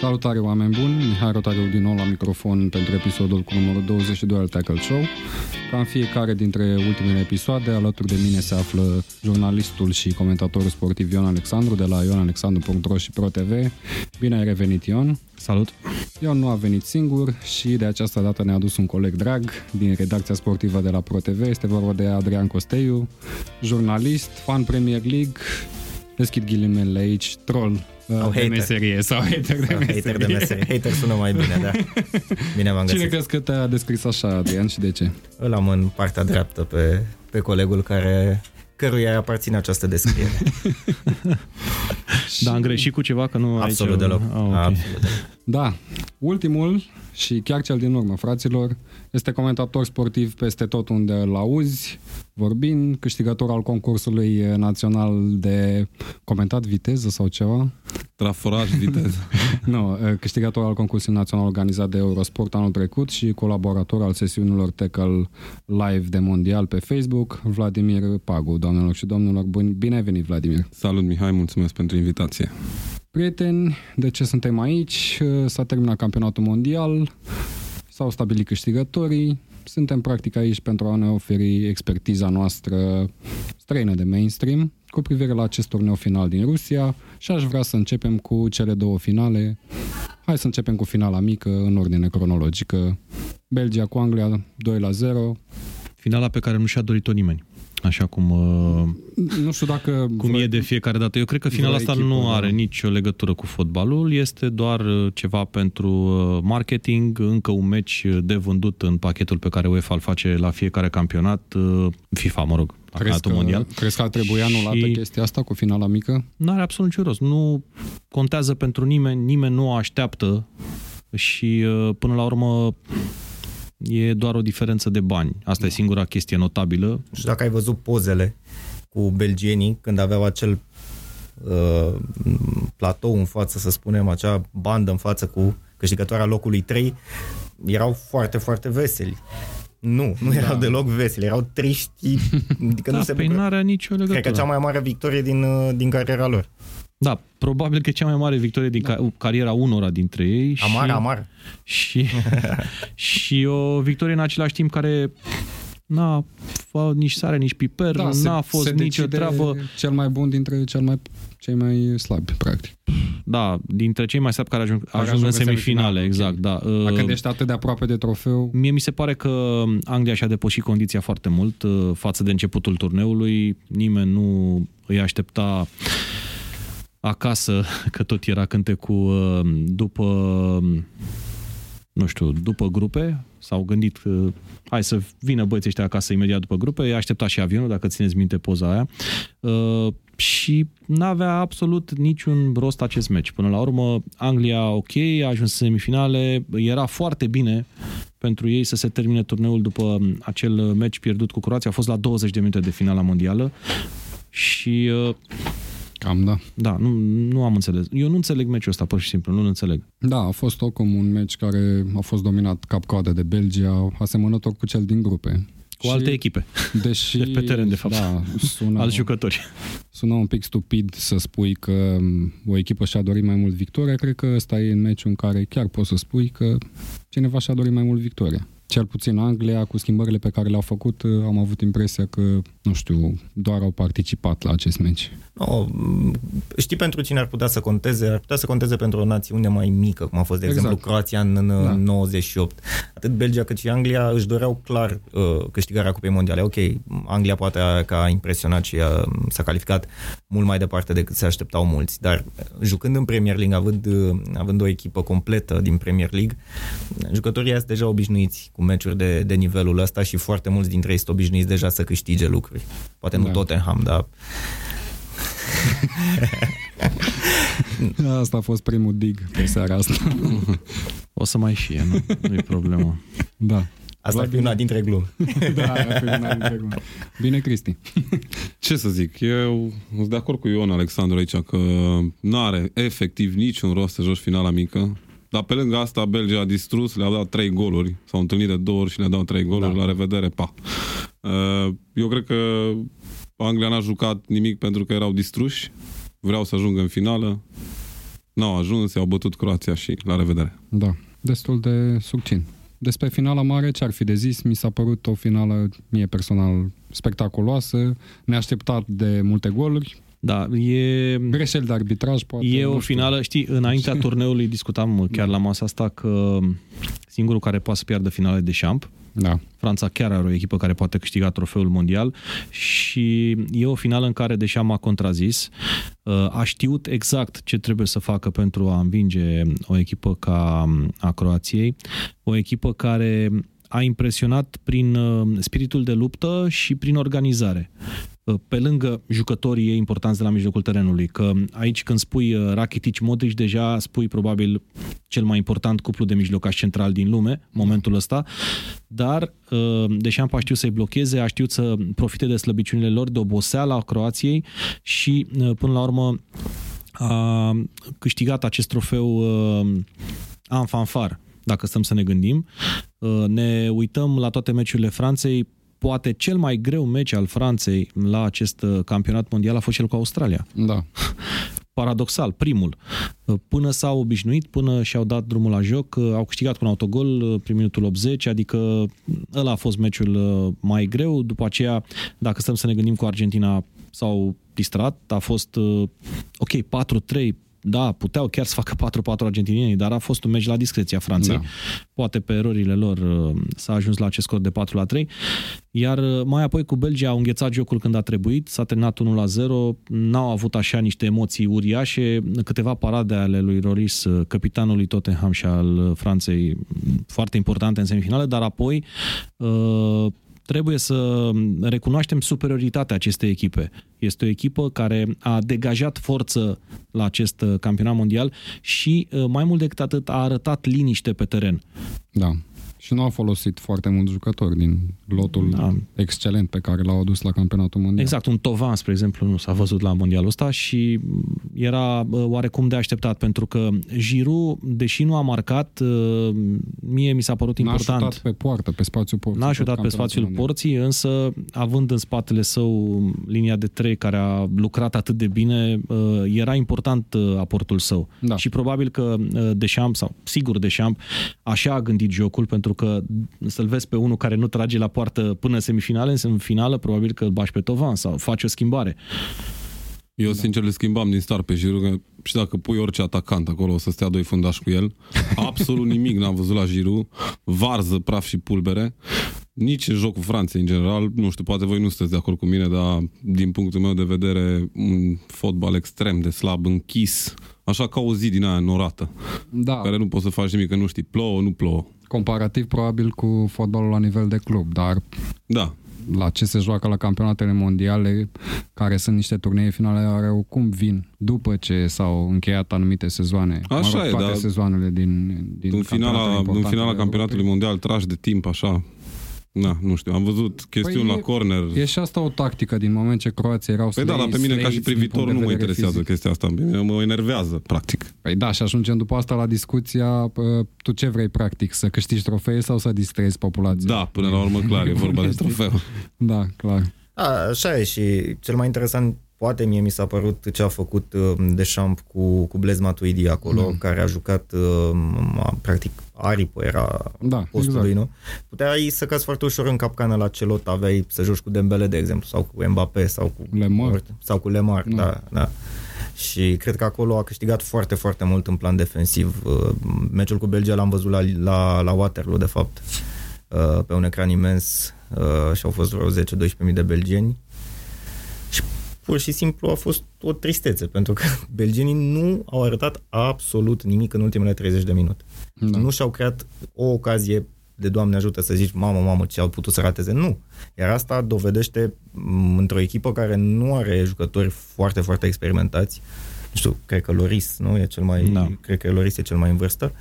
Salutare oameni buni, Mihai Rotariu din nou la microfon pentru episodul cu numărul 22 al Tackle Show. Ca în fiecare dintre ultimele episoade, alături de mine se află jurnalistul și comentatorul sportiv Ion Alexandru de la ionalexandru.ro și ProTV. Bine ai revenit, Ion! Salut! Ion nu a venit singur și de această dată ne-a adus un coleg drag din redacția sportivă de la ProTV. Este vorba de Adrian Costeiu, jurnalist, fan Premier League, deschid ghilimele aici, troll sau de hater. meserie sau hater de Sau meserie. hater de meserie. Hater sună mai bine, da. Bine v-am Cine găsit. crezi că te-a descris așa, Adrian, și de ce? Îl am în partea dreaptă pe, pe colegul care căruia îi aparține această descriere. Da, am greșit cu ceva că nu Absolut aici... deloc. Ah, ok. Absolut deloc. Da, ultimul și chiar cel din urmă, fraților, este comentator sportiv peste tot unde îl auzi, vorbind, câștigător al concursului național de comentat viteză sau ceva. Traforaj viteză. Nu, câștigător al concursului național organizat de Eurosport anul trecut și colaborator al sesiunilor Tackle Live de mondial pe Facebook, Vladimir Pagu, doamnelor și domnilor. Bun, bine ai venit, Vladimir! Salut Mihai, mulțumesc pentru invitație. Prieteni, de ce suntem aici? S-a terminat campionatul mondial, s-au stabilit câștigătorii, suntem practic aici pentru a ne oferi expertiza noastră străină de mainstream cu privire la acest turneu final din Rusia și aș vrea să începem cu cele două finale. Hai să începem cu finala mică în ordine cronologică. Belgia cu Anglia 2 la 0. Finala pe care nu și-a dorit-o nimeni. Așa cum, uh, Nu știu dacă... cum vreo- e de fiecare dată. Eu cred că finala vreo asta echipă, nu da. are nicio legătură cu fotbalul. Este doar uh, ceva pentru uh, marketing, încă un meci de vândut în pachetul pe care UEFA îl face la fiecare campionat, uh, FIFA, mă rog, la Crezi campionatul că, mondial. crezi că ar trebui anulată Și- chestia asta cu finala mică? Nu are absolut niciun rost. Nu contează pentru nimeni, nimeni nu o așteaptă și uh, până la urmă e doar o diferență de bani. Asta e singura chestie notabilă. Nu știu dacă ai văzut pozele cu belgienii când aveau acel uh, platou în față, să spunem, acea bandă în față cu câștigătoarea locului 3, erau foarte, foarte veseli. Nu, nu erau deloc veseli, erau triști, adică Da, nu se păi bucură. n-are nicio legătură. Cred că cea mai mare victorie din, uh, din cariera lor. Da, probabil că e cea mai mare victorie din ca- cariera unora dintre ei. Amar, și, amar. Și, și o victorie în același timp care n-a făcut nici sare, nici piper, da, n-a fost nicio decide treabă. cel mai bun dintre cel mai, cei mai slabi, practic. Da, dintre cei mai slabi care ajung, Care ajung în ajung în semifinale, semifinale, exact, da. Dacă Uh, când ești atât de aproape de trofeu, Mie mi se pare că Anglia și-a depășit condiția foarte mult uh, față de începutul turneului. Nimeni nu îi aștepta acasă, că tot era cântecul uh, după, nu știu, după grupe. S-au gândit că hai să vină băieții ăștia acasă imediat după grupe. I-a așteptat și avionul, dacă țineți minte poza aia. Uh, și n-avea absolut niciun rost acest meci. Până la urmă, Anglia, ok, a ajuns în semifinale, era foarte bine pentru ei să se termine turneul după acel meci pierdut cu Croația. A fost la 20 de minute de finala mondială și uh, cam da. da, nu, nu am înțeles. Eu nu înțeleg meciul ăsta, pur și simplu, nu-l înțeleg. Da, a fost oricum un meci care a fost dominat cap-coadă de Belgia, asemănător cu cel din grupe. Cu alte echipe, Deși, de pe teren, de fapt. Da, sună, alți jucători. sună un pic stupid să spui că m, o echipă și-a dorit mai mult victoria. Cred că ăsta e în meciul în care chiar poți să spui că cineva și-a dorit mai mult victoria. Cel puțin Anglia, cu schimbările pe care le-au făcut, am avut impresia că, nu știu, doar au participat la acest meci. No, știi pentru cine ar putea să conteze? Ar putea să conteze pentru o națiune mai mică, cum a fost, de Exact. exemplu, Croația în, în Da. 98. Atât Belgia cât și Anglia își doreau clar uh, câștigarea Cupei Mondiale. Ok, Anglia poate a, că a impresionat și a, s-a calificat mult mai departe decât se așteptau mulți, dar jucând în Premier League, având, uh, având o echipă completă din Premier League, jucătorii sunt deja obișnuiți cu meciuri de, de nivelul ăsta și foarte mulți dintre ei sunt obișnuiți deja să câștige lucruri. Poate nu Da. Tottenham, dar Asta a fost primul dig pe seara asta. O să mai fie, nu? Nu-i problemă. da. Asta ar fi una dintre glume. Da, ar fi una dintre glume. Bine, Cristi. Ce să zic, eu sunt de acord cu Ion Alexandru aici că nu are efectiv niciun rost să joci finala mică. Dar pe lângă asta, Belgia a distrus, le-a dat trei goluri. S-au întâlnit de două ori și le-a dat trei goluri. Da. La revedere, pa. Uh, Eu cred că Anglia n-a jucat nimic pentru că erau distruși. Vreau să ajungă în finală. n-au ajuns, i-au bătut Croația și la revedere. Da, destul de succint. Despre finala mare, ce ar fi de zis? Mi s-a părut o finală, mie personal, spectaculoasă, neașteptat de multe goluri, Da, e... greșeli de arbitraj, poate. E nu o știu. finală, știi, înaintea turneului discutam chiar la masa asta că singurul care poate să piardă finale de șamp, Da, Franța chiar are o echipă care poate câștiga trofeul mondial și e o finală în care, deși am a contrazis, uh, a știut exact ce trebuie să facă pentru a învinge o echipă ca a Croației, o echipă care a impresionat prin uh, spiritul de luptă și prin organizare. Uh, Pe lângă jucătorii ei importanți de la mijlocul terenului, că aici când spui uh, Rakitic Modric, deja spui probabil cel mai important cuplu de mijlocași central din lume, momentul ăsta, dar uh, Deșamp a știut să-i blocheze, a știut să profite de slăbiciunile lor, de oboseala Croației și uh, până la urmă a câștigat acest trofeu uh, în fanfar, dacă stăm să ne gândim. Uh, Ne uităm la toate meciurile Franței, poate cel mai greu meci al Franței la acest uh, campionat mondial a fost cel cu Australia da. paradoxal, primul. Până s-au obișnuit, până și-au dat drumul la joc, au câștigat cu un autogol prin minutul 80, adică ăla a fost meciul mai greu. După aceea, dacă stăm să ne gândim cu Argentina, s-au distrat, a fost ok, 4-3, da, puteau chiar să facă 4-4 argentinienii, dar a fost un meci la discreția Franței. Da. Poate pe erorile lor uh, s-a ajuns la acest scor de 4 la 3. Iar uh, mai apoi cu Belgia au înghețat jocul când a trebuit, s-a terminat 1 la 0, n-au avut așa niște emoții uriașe, câteva parade ale lui Roris, uh, capitanului Tottenham și al uh, Franței, foarte importante în semifinale, dar apoi uh, trebuie să recunoaștem superioritatea acestei echipe. Este o echipă care a degajat forță la acest uh, campionat mondial și, uh, mai mult decât atât, a arătat liniște pe teren. Da. Și nu au folosit foarte mulți jucători din lotul Da. da. excelent pe care l-au adus la campionatul mondial. Exact, un Tovan, spre exemplu, nu s-a văzut la mondialul ăsta și era bă, oarecum de așteptat, pentru că Giroud, deși nu a marcat, uh, mie mi s-a părut N-a important. șutat pe poartă, pe spațiul porții. N-a tot șutat pe campionatul spațiul mondial. porții, însă având în spatele său linia de trei care a lucrat atât de bine, uh, era important uh, aportul său. Da. Și probabil că uh, Deschamps, sau sigur Deschamps, așa a gândit jocul, pentru că să-l vezi pe unul care nu trage la poartă până în semifinale, în finală, probabil că îl bași pe Tovan sau faci o schimbare. Eu, sincer, le schimbam din start pe Giroud, că și dacă pui orice atacant acolo, o să stea doi fundași cu el. Absolut nimic n-am văzut la Giroud. Varză, praf și pulbere. Nici în jocul Franței, în general. Nu știu, poate voi nu sunteți de acord cu mine, dar din punctul meu de vedere, un fotbal extrem de slab, închis, așa ca o zi din aia norată, Da, care nu poți să faci nimic, că nu știi, plouă, nu plouă. Comparativ probabil cu fotbalul la nivel de club, dar Da, la ce se joacă la campionatele mondiale, care sunt niște turnee finale, are cum vin după ce s-au încheiat anumite sezoane. Așa mă rog, e, toate dar sezoanele din, din în campionatele finala, în importante finala ale campionatului Europei. mondial tragi de timp așa. Na, nu știu, am văzut chestiuni Păi la e- corner. E și asta o tactică din moment ce Croația erau Păi da, slăiți, dar pe mine ca și slăiți din privitor punct de nu mă vedere interesează fizic. chestia asta. Pe mine mă enervează, practic. Păi da, și ajungem după asta la discuția, pă, tu ce vrei practic, să câștigi trofee sau să distrezi populația? Da, până la urmă, clar, e vorba de trofeu. Da, clar. A, așa e și cel mai interesant poate mie mi s-a părut ce a făcut uh, Deschamps cu, cu Blaise Matuidi acolo, Da. care a jucat uh, a- practic aripă era Da, postul lui, exact. nu? Puteai să cazi foarte ușor în capcană la celot, aveai să joci cu Dembele, de exemplu, sau cu Mbappé, sau cu Lemar. sau cu Lemar, Da. da, da. Și cred că acolo a câștigat foarte, foarte mult în plan defensiv. Uh, Meciul cu Belgia l-am văzut la, la, la Waterloo, de fapt, uh, pe un ecran imens uh, și au fost vreo 10-12 mii de belgeni. Și pur și simplu a fost o tristețe, pentru că belgenii nu au arătat absolut nimic în ultimele 30 de minute. Da. Nu și-au creat o ocazie de Doamne ajută să zici, mamă, mamă, ce au putut să rateze. Nu. Iar asta dovedește m, într-o echipă care nu are jucători foarte, foarte experimentați, nu știu, cred că Loris, nu? E cel mai, Da. da. cred că Loris e cel mai în vârstă.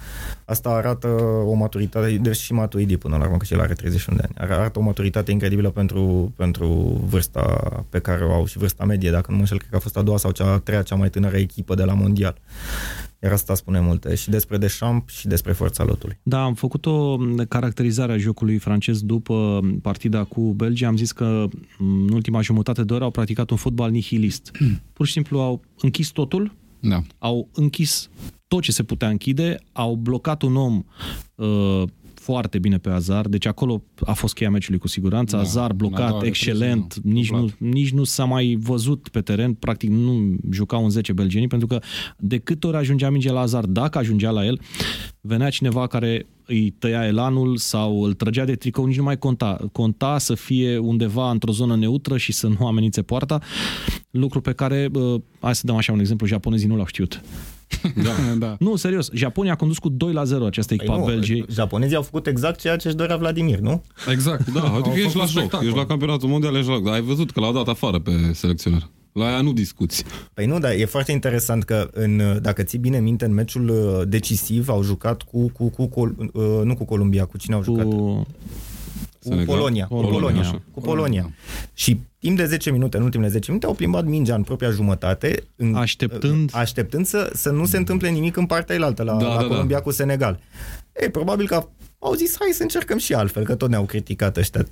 Asta arată o maturitate, deci și Matuidi până la urmă, că și el are 31 de ani. Arată o maturitate incredibilă pentru, pentru vârsta pe care o au și vârsta medie, dacă nu mă înșel, cred că a fost a doua sau cea a treia cea mai tânără echipă de la mondial. Iar asta spune multe și despre Deschamps și despre forța lotului. Da, am făcut o caracterizare a jocului francez după partida cu Belgia. Am zis că în ultima jumătate de oră au practicat un fotbal nihilist. Pur și simplu au închis totul Da. Au închis tot ce se putea închide, au blocat un om uh, foarte bine pe Azar, deci acolo a fost cheia meciului cu siguranță. Da, Azar în a blocat, doua excelent, repriză, nu, nici nu, dublat. nici nu s-a mai văzut pe teren, practic nu jucau în 10 belgenii, pentru că de câte ori ajungea mingea la Azar, dacă ajungea la el, venea cineva care îi tăia elanul sau îl trăgea de tricou, nici nu mai conta. Conta să fie undeva într-o zonă neutră și să nu amenințe poarta, lucru pe care, uh, hai să dăm așa un exemplu, japonezii nu l-au știut. Da. da. Nu, serios, Japonia a condus cu 2 la 0 această Păi echipă a nu, Belgiei. japonezii au făcut exact ceea ce își dorea Vladimir, nu? Exact. Da, Au adică ești făcut la joc, spectacol. ești la campionatul mondial, ești la joc, dar ai văzut că l-au dat afară pe selecționer. La aia nu discuți. Păi nu, dar e foarte interesant că, în, dacă ții bine minte, în meciul uh, decisiv au jucat cu, cu, cu, cu uh, nu cu Columbia, cu cine au jucat? Cu, Cu... Senegal? Polonia. Cu Polonia, Polonia. așa. Cu Polonia. Și timp de 10 minute, în ultimele 10 minute, au plimbat mingea în propria jumătate, în, Așteptând- așteptând să, să nu se întâmple nimic în partea elaltă, la, Da, la da, da. Columbia cu Senegal. E, probabil că au zis, hai să încercăm și altfel, că tot ne-au criticat ăștia.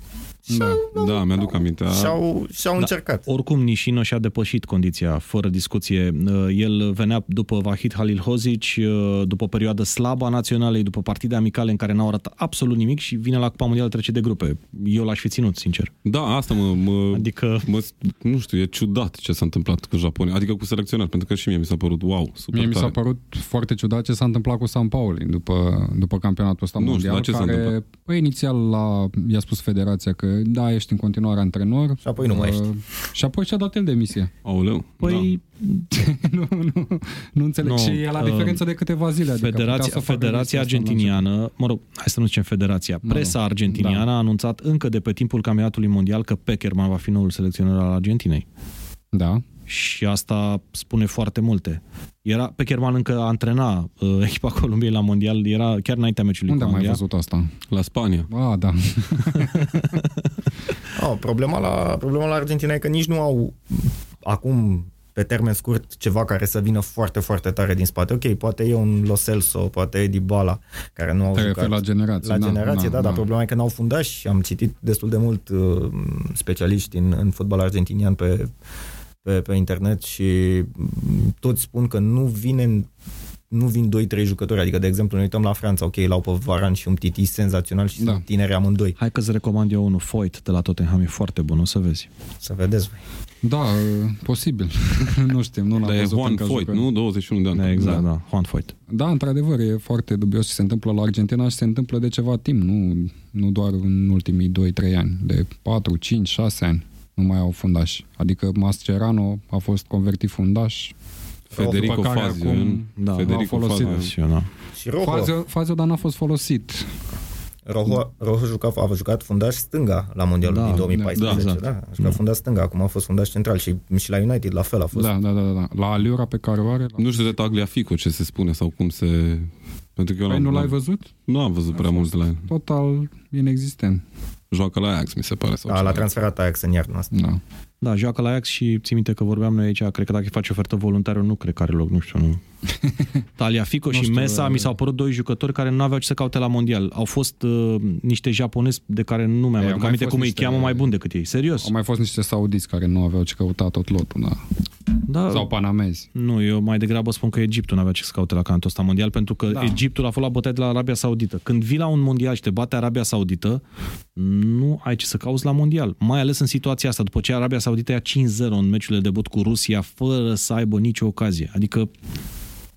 Da. Da, mi-aduc aminte. Și-au, și-au Da, încercat. Oricum, Nishino și-a depășit condiția, fără discuție. Uh, El venea după Vahid Halil Hozic, uh, după o perioadă slabă a naționalei, după partide amicale în care n-au arătat absolut nimic și vine la Cupa Mondială trece de grupe. Eu l-aș fi ținut, sincer. Da, asta mă, mă, Adică mă, nu știu, e ciudat ce s-a întâmplat cu Japonia, adică cu selecționer, pentru că și mie mi s-a părut, wow, super Mie mi s-a tare. părut foarte ciudat ce s-a întâmplat cu San Pauli după, după campionatul ăsta Nu știu, mondial, dar ce s-a care întâmplat? păi, inițial la, i-a spus federația că da, ești în continuare antrenor. Și apoi nu mai Uh, ești. Și apoi și-a dat el demisia. Aoleu, Păi, nu, nu, nu înțeleg. Nu, și e la uh, diferență de câteva zile. Adică putea Federația, să facă Federația chestia asta în Argentiniană, mă rog, hai să nu zicem Federația, Nu, presa nu. argentiniană Da. a anunțat încă de pe timpul campionatului mondial că Peckerman va fi noul selecționer al Argentinei. început. Da. Și asta spune foarte multe. Era Peckerman încă antrena uh, echipa Columbiei la mondial, era chiar înaintea meciului Unde cu am mai Anglia. văzut asta? la Spania. Ah, da. Oh, problema, la, problema la Argentina e că nici nu au acum pe termen scurt ceva care să vină foarte, foarte tare din spate. Ok, poate e un Lo Celso, poate e Dybala, care nu au Te jucat. referi la generație. La da, generație, da, da, dar problema e că n-au fundași. Am citit destul de mult uh, specialiști în, în fotbal argentinian pe, pe, pe internet și mm, toți spun că nu vine nu vin 2-3 jucători, adică de exemplu ne uităm la Franța, ok, l-au pe Varan și un Titi senzațional și Da. sunt tineri amândoi. Hai că-ți recomand eu unul, Foyt, de la Tottenham, e foarte bun, o să vezi. Să vedeți voi. Da, uh, posibil. nu știm, nu l-am Dar e văzut Juan încă Foyt, jucând. nu? 21 de ani. Da, exact, da, Juan Foyt. Da, într-adevăr, e foarte dubios ce se întâmplă la Argentina și se întâmplă de ceva timp, nu, nu doar în ultimii 2-3 ani, de 4, 5, 6 ani nu mai au fundaș. Adică Mascherano a fost convertit fundaș, Federico După care Fazio. acum- Da, Federico au folosit. Fazio. Da. Și Rojo, Fazio, Fazio, dar n-a fost folosit. Rojo, Rojo juca, a jucat fundaș stânga la Mondialul Da, din 2014. da, Da, exact. da, a jucat fundaș stânga, acum a fost fundaș central și, și la United la fel a fost. Da, da, da, da. La aliura pe care o are... La... Nu știu de Tagliafico ce se spune sau cum se... Pentru că eu Păi n-am- nu l-ai n-am- văzut? Nu am văzut prea mult de la el. Total inexistent. Joacă la Ajax, mi se pare. Sau Da, ceva. l-a transferat Ajax în iarna asta. Da. Da, joacă la Ajax și ții minte că vorbeam noi aici, cred că dacă îi faci ofertă voluntară, nu cred că are loc, nu știu, nu. Taliafico Nu și știu, Mesa uh, mi s-au părut doi jucători care nu aveau ce să caute la mondial. Au fost uh, niște japonezi de care nu mi-am Ei, au aduc mai aminte fost cum niște- îi cheamă mai bun decât ei. Serios. Au mai fost niște saudiți care nu aveau ce căuta tot lotul, da. Da, Sau panamezi. Nu, eu mai degrabă spun că Egiptul nu avea ce să caute la cantul ăsta mondial, pentru că Da. da. Egiptul a fost la bătaie de la Arabia Saudită. Când vii la un mondial și te bate Arabia Saudită, nu ai ce să cauți la mondial. Mai ales în situația asta, după ce Arabia Saudită ia 5-0 în meciul de debut cu Rusia, fără să aibă nicio ocazie. Adică,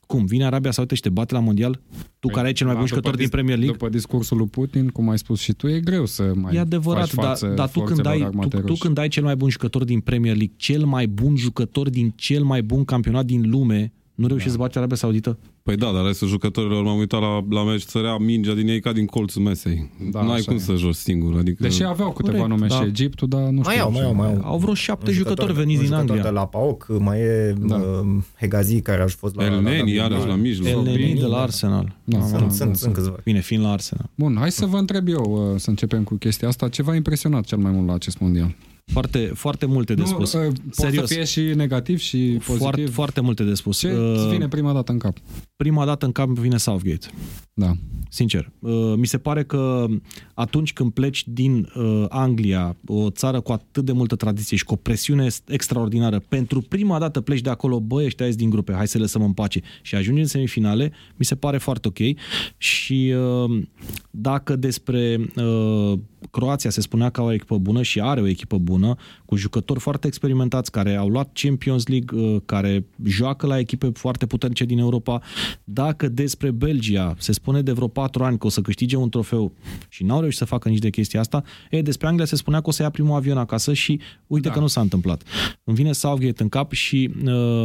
cum, vine Arabia Saudită și te bate la mondial? Tu care ai cel mai Da, bun după jucător din dis- Premier League? După discursul lui Putin, cum ai spus și tu, e greu să mai E adevărat, faci dar, față dar tu, când forțelor ai, tu, armatei tu ruși. când ai cel mai bun jucător din Premier League, cel mai bun jucător din cel mai bun campionat din lume, nu reușești să bați Arabia Saudită? Păi da, dar restul jucătorilor m-am uitat la, la meci, sărea mingea din ei ca din colțul mesei. Da, Da, N-ai așa cum e. să joci singur. Adică... Deși aveau câteva Corect, nume da. și Egiptul, dar nu știu. Mai au, mai au, mai au. Au vreo șapte Un jucători veniți un din jucător Anglia. de la PAOK, mai e Da. da. Hegazi care a fost la... El la, Neni, la, iarăși la mijloc. El Neni de la da. Arsenal. Da, Sunt, da, sunt, da, sunt câțiva. Bine, fiind la Arsenal. Bun, hai să vă întreb eu, uh, să începem cu chestia asta. Ce v-a impresionat cel mai mult la acest mondial? Foarte, foarte multe de spus. Nu, uh, poate Serios. să fie și negativ și pozitiv. Foarte, foarte multe de spus. Ce Uh, îți vine prima dată în cap? Prima dată în cap vine Southgate. Da. Sincer, uh, mi se pare că atunci când pleci din uh, Anglia, o țară cu atât de multă tradiție și cu o presiune extraordinară, pentru prima dată pleci de acolo, băi, ăștia ies din grupe, hai să le lăsăm în pace și ajungi în semifinale, mi se pare foarte ok. Și uh, dacă despre uh, Croația se spunea că au o echipă bună și are o echipă bună, cu jucători foarte experimentați care au luat Champions League, uh, care joacă la echipe foarte puternice din Europa. Dacă despre Belgia se spune de vreo patru ani că o să câștige un trofeu și n-au reușit să facă nici de chestia asta, e, despre Anglia se spunea că o să ia primul avion acasă și uite da. că nu s-a întâmplat. Îmi vine Southgate în cap și uh,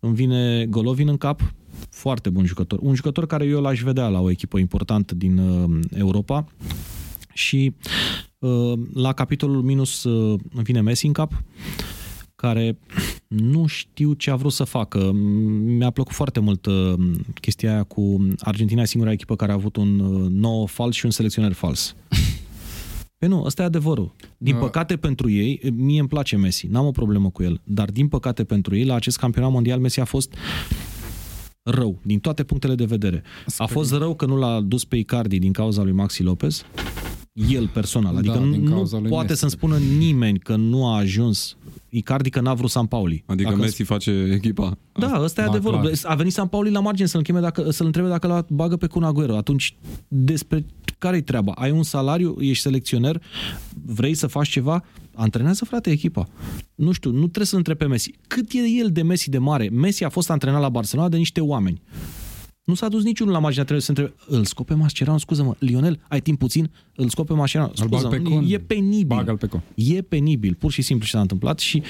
îmi vine Golovin în cap, foarte bun jucător. Un jucător care eu l-aș vedea la o echipă importantă din uh, Europa și uh, la capitolul minus uh, îmi vine Messi în cap, care nu știu ce a vrut să facă. Mi-a plăcut foarte mult uh, chestia aia cu Argentina, e singura echipă care a avut un uh, nou fals și un selecționer fals. Păi nu, ăsta e adevărul. Din Da. păcate pentru ei, mie îmi place Messi, n-am o problemă cu el, dar din păcate pentru ei, la acest campionat mondial, Messi a fost rău, din toate punctele de vedere. A fost rău că nu l-a dus pe Icardi din cauza lui Maxi Lopez, el personal. Adică Da, din nu cauza lui poate Messi. să-mi spună nimeni că nu a ajuns Icardi că n-a vrut San Pauli. Adică Dacă Messi face echipa. da, ăsta e Da, adevărul. clar. A venit San Pauli la margine să-l, cheme dacă, să-l întrebe dacă l bagă pe Kun Agüero. Atunci, despre care-i treaba? Ai un salariu, ești selecționer, vrei să faci ceva? Antrenează, frate, echipa. Nu știu, nu trebuie să întrebi pe Messi. Cât e el de Messi de mare? Messi a fost antrenat la Barcelona de niște oameni. Nu s-a dus niciunul la marginea trebuie să întrebe, îl scope Mascherano, scuză-mă, Lionel, ai timp puțin? Îl scope Mascherano, Îl bag scuză pe Kun. e penibil. Bagă-l pe Kun. E penibil, pur și simplu și s-a întâmplat și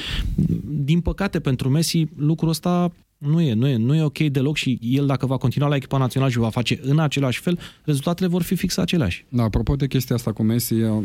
din păcate pentru Messi lucrul ăsta nu e, nu e, nu e ok deloc și el dacă va continua la echipa națională și va face în același fel, rezultatele vor fi fix aceleași. Da, apropo de chestia asta cu Messi, uh,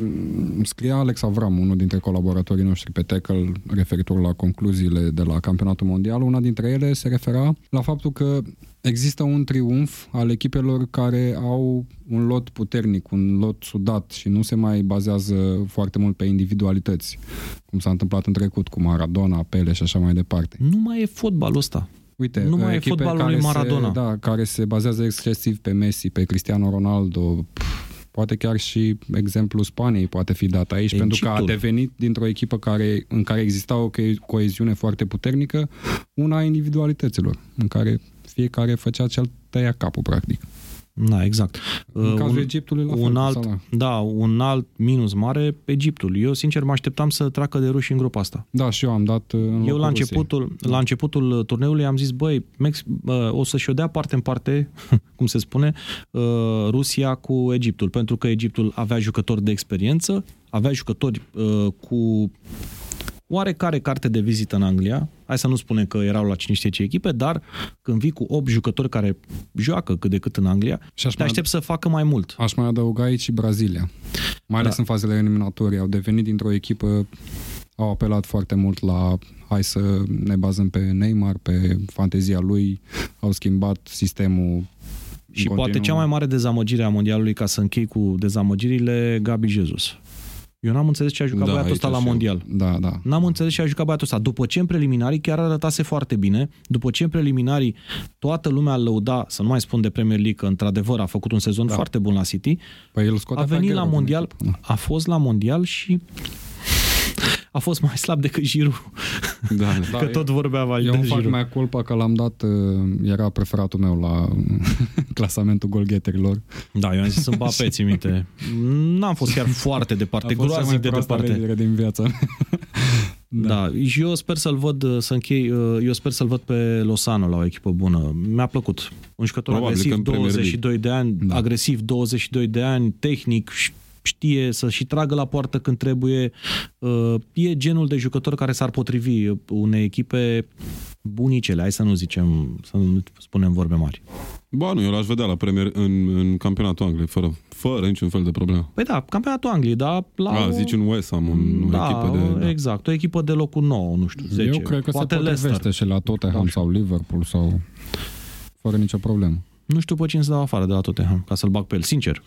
scria Alex Avram, unul dintre colaboratorii noștri pe Tackle, referitor la concluziile de la campionatul mondial. Una dintre ele se refera la faptul că există un triumf al echipelor care au un lot puternic, un lot sudat și nu se mai bazează foarte mult pe individualități, cum s-a întâmplat în trecut cu Maradona, Pele și așa mai departe. Nu mai e fotbalul ăsta. Uite, Nu mai e echipe fotbalul care lui Maradona. Se, da, care se bazează excesiv pe Messi, pe Cristiano Ronaldo, pf, poate chiar și exemplul Spaniei poate fi dat aici, Egiptul. pentru că a devenit dintr-o echipă care, în care exista o co- coeziune foarte puternică, una a individualităților, în care fiecare făcea ce tăia capul, practic. Da, exact. În Uh, cazul Egiptului, la fel, un cu alt, Salah. da, un alt minus mare, Egiptul. Eu, sincer, mă așteptam să treacă de ruși în grupa asta. Da, și eu am dat uh, în Eu locul la Rusiei. începutul, la începutul turneului am zis, băi, Mex, uh, o să-și o dea parte în parte, cum se spune, uh, Rusia cu Egiptul, pentru că Egiptul avea jucători de experiență, avea jucători uh, cu oarecare carte de vizită în Anglia, hai să nu spunem că erau la cine știe ce echipe, dar când vii cu 8 jucători care joacă cât de cât în Anglia, Și aș te mai- aștept să facă mai mult. Aș mai adăuga aici și Brazilia. Mai ales Da. în fazele eliminatorii. Au devenit dintr-o echipă, au apelat foarte mult la hai să ne bazăm pe Neymar, pe fantezia lui, au schimbat sistemul Și în poate continuu. cea mai mare dezamăgire a mondialului, ca să închei cu dezamăgirile, Gabi Jesus. Eu n-am înțeles ce a jucat Da, băiatul aici ăsta la și eu. mondial. Da, da. N-am înțeles ce a jucat băiatul ăsta. După ce în preliminarii chiar arătase foarte bine, după ce în preliminarii toată lumea îl lăuda, să nu mai spun de Premier League, că într-adevăr a făcut un sezon Da. foarte bun la City, Păi el scoate a pe venit Aguero la din mondial, echipă, da. a fost la mondial și a fost mai slab decât Giroud, Da, Da, că eu- tot vorbea Eu de îmi fac Giroud. mai culpa că l-am dat, uh, era preferatul meu la clasamentul golgheterilor. Da, eu am zis Mbappé, ții minte. N-am fost chiar foarte departe, A fost cea mai groaznic de proastă departe. alegere din viața mea. Da. și eu sper să-l văd, să închei, eu sper să-l văd pe Lozano la o echipă bună. Mi-a plăcut. Un jucător Probabil că agresiv, în Premier League. 22 de ani, Da. agresiv, 22 de ani, tehnic, ș- știe să și tragă la poartă când trebuie. Uh, E genul de jucător care s-ar potrivi unei echipe bunicele, hai să nu zicem, să nu spunem vorbe mari. Ba nu, eu l-aș vedea la Premier în, în campionatul Angliei, fără, fără niciun fel de problemă. Păi da, campionatul Angliei, dar la A, o... zici un West Ham, un, da, o echipă de... Da. exact, o echipă de locul 9, nu știu, 10. Eu cred că Poate se potrivește Leicester. și la Tottenham Da. sau Liverpool sau fără nicio problemă. Nu știu pe cine să dau afară de la Tottenham, ca să-l bag pe el, sincer.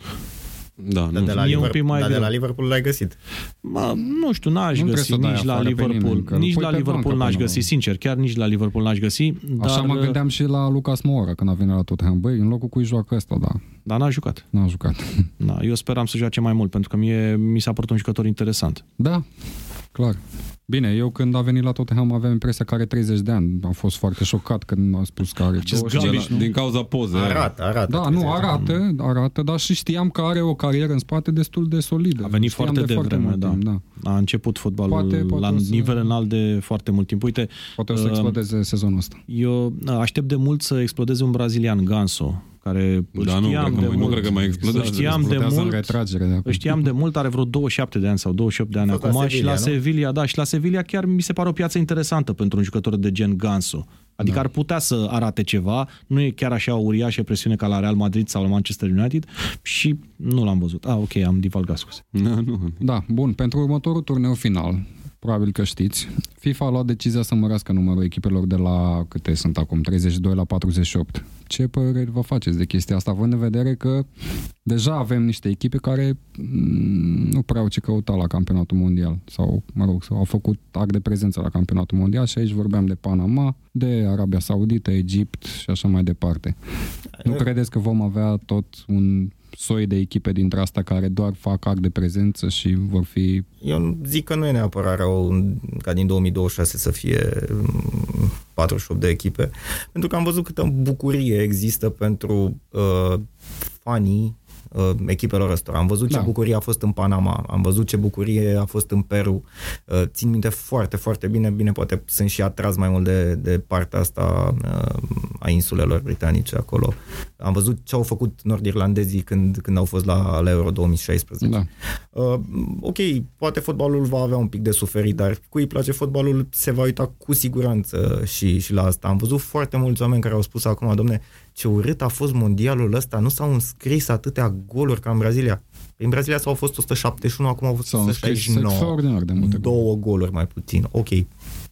Da, Dar nu. de la, E un Liverpool, pic mai dar de greu. la Liverpool l-ai găsit. Mă, nu știu, n-aș Nu găsi trebuie să dai nici la afară pe Liverpool. nimeni, că îl nici pui la pe Liverpool bancă n-aș până găsi, la- sincer, chiar nici la Liverpool n-aș găsi, dar, Așa mă gândeam și la Lucas Moura când a venit la Tottenham. Băi, în locul cui joacă ăsta, da, dar n-a jucat. n-a jucat. Da, eu speram să joace mai mult, pentru că mie mi s-a părut un jucător interesant. Da, clar. Bine, eu când a venit la Tottenham aveam impresia că are 30 de ani. Am fost foarte șocat când a spus că are Acest 20. De Gabiș, la, din cauza pozei. Arată, arată. Da, nu, arată, arată, dar și știam că are o carieră în spate destul de solidă. A venit Știam foarte de devreme, mult da. timp, da. A început fotbalul Poate- poate la o să- nivel înalt de foarte mult timp. Uite, Poate o să uh, explodeze sezonul ăsta. eu aștept de mult să explodeze un brazilian, Ganso, care îl Da, nu, știam cred că de mai- nu mult. cred că mai explodează. Îl știam de Explodează în mult. retragere de acum. Îl știam de mult, are vreo 27 de ani sau 28 de ani A fost la acum și Sevilla, la nu? Sevilla, da, și la Sevilla chiar mi se pare o piață interesantă pentru un jucător de gen Ganso. Adică Da. ar putea să arate ceva, nu e chiar așa o uriașă presiune ca la Real Madrid sau la Manchester United și nu l-am văzut. Ah, ok, am divalgat, scuze. Da, nu. Da, bun. Pentru următorul turneu final, probabil că știți, FIFA a luat decizia să mărească numărul echipelor de la, câte sunt acum, 32 la 48. Ce păreri vă faceți de chestia asta, având în vedere că deja avem niște echipe care mm, nu prea au ce căuta la campionatul mondial sau, mă rog, sau au făcut act de prezență la campionatul mondial și aici vorbeam de Panama, de Arabia Saudită, Egipt și așa mai departe. Nu credeți că vom avea tot un soi de echipe dintre astea care doar fac act de prezență și vor fi... Eu zic că nu e neapărat rău ca din 2026 să fie mm, 48 de echipe, pentru că am văzut câtă bucurie există pentru uh, fanii uh, echipelor ăstora. Am văzut ce Da. bucurie a fost în Panama, am văzut ce bucurie a fost în Peru. Uh, țin minte foarte, foarte bine, bine, poate sunt și atras mai mult de, de partea asta uh, a insulelor britanice acolo. Am văzut ce au făcut nord-irlandezii când, când au fost la, la Euro 2016. Da. Uh, ok, poate fotbalul va avea un pic de suferit, dar cui îi place fotbalul se va uita cu siguranță și, și la asta. Am văzut foarte mulți oameni care au spus acum, domne, ce urât a fost mondialul ăsta, nu s-au înscris atâtea goluri ca în Brazilia. În Brazilia s-au fost 171, acum au fost S-au înscris 169. extraordinar de multe Două goluri mai puțin. Ok.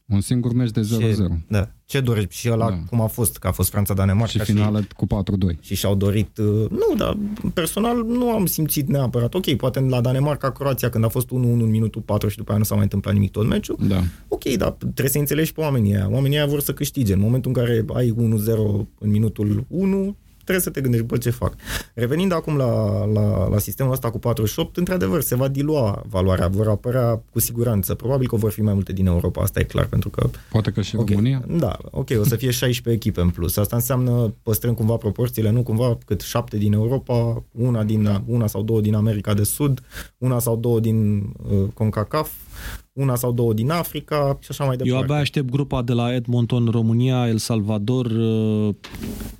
Un singur meci de 0-0 Ce, da. Ce dorești? Și ăla Da. cum a fost? Că a fost Franța-Danemarca și finală cu 4-2. și și-au dorit... uh, Nu, dar personal nu am simțit neapărat. Ok, poate la Danemarca-Croația când a fost 1-1 în minutul 4 și după aia nu s-a mai întâmplat nimic tot meciul. Da. Ok, dar trebuie să înțelegi pe oamenii aia. Oamenii aia vor să câștige. În momentul în care ai 1-0 în minutul 1, trebuie să te gândești, bă, ce fac. Revenind acum la, la, la sistemul ăsta cu 48, într-adevăr, se va dilua valoarea, vor apărea cu siguranță. Probabil că vor fi mai multe din Europa, asta e clar, pentru că Poate că și Ok, România. Da, ok, o să fie 16 echipe în plus. Asta înseamnă păstrăm cumva proporțiile, nu cumva cât 7 din Europa, una, din, da. una sau două din America de Sud, una sau două din uh, CONCACAF, una sau două din Africa și așa mai Eu departe. abia aștept grupa de la Edmonton, România, El Salvador, uh,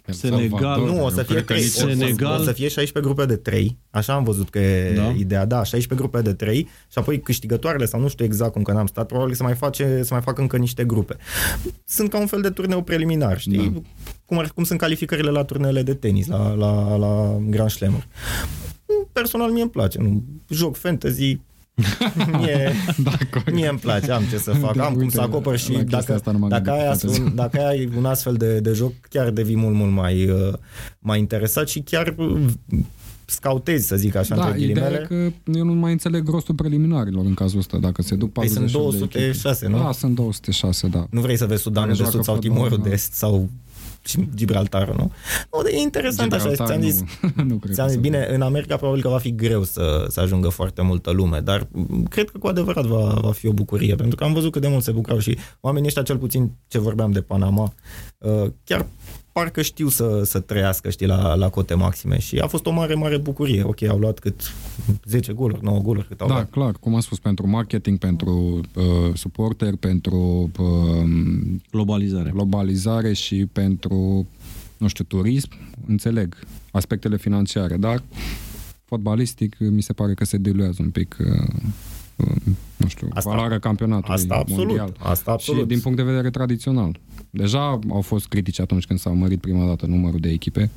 El Senegal. Salvador. nu, o să Eu fie cred că 3. nici Senegal. O să fie 16 grupe de 3. Așa am văzut că e Da? ideea. Da, 16 grupe de 3 și apoi câștigătoarele sau nu știu exact cum că n-am stat, probabil să mai face să mai facă încă niște grupe. Sunt ca un fel de turneu preliminar, știi? Da. Cum, ar, cum sunt calificările la turnele de tenis, la, la, la Grand slam Personal mie îmi place, nu joc fantasy, mie, Da, corect. mie îmi place, am ce să fac, Da, am cum uite, să acopăr și la chestia dacă, asta nu m-am dacă, gândit ai, fantasy. un, dacă ai un astfel de, de joc, chiar devii mult, mult mai, uh, mai interesat și chiar uh, scautezi, să zic așa, Da, între ideea e ghilimele. că eu nu mai înțeleg rostul preliminarilor în cazul ăsta, dacă se duc Păi sunt 48 de 206, echipe. nu? Da, sunt 206, da. Nu vrei să vezi Sudanul Care de joacă Sud sau fotbal, Timorul da. de Est sau Gibraltarul, nu? Nu, e interesant așa, Gibraltar ți-am zis, nu, nu cred Ți-am că zis, să- bine, în America probabil că va fi greu să, să ajungă foarte multă lume, dar m, cred că cu adevărat va, va fi o bucurie, pentru că am văzut cât de mult se bucurau și oamenii ăștia, cel puțin ce vorbeam de Panama, uh, chiar parcă știu să, să trăiască, știi, la, la cote maxime și a fost o mare, mare bucurie. Ok, au luat cât 10 goluri, 9 goluri, cât au Da, luat. clar, cum am spus, pentru marketing, pentru uh, suporter, pentru uh, globalizare. globalizare și pentru, nu știu, turism, înțeleg aspectele financiare, dar fotbalistic mi se pare că se diluează un pic uh, uh, nu știu, Asta- valoarea campionatului Asta absolut, mondial. asta absolut. Și din punct de vedere tradițional. Deja au fost critici atunci când s-au mărit prima dată numărul de echipe.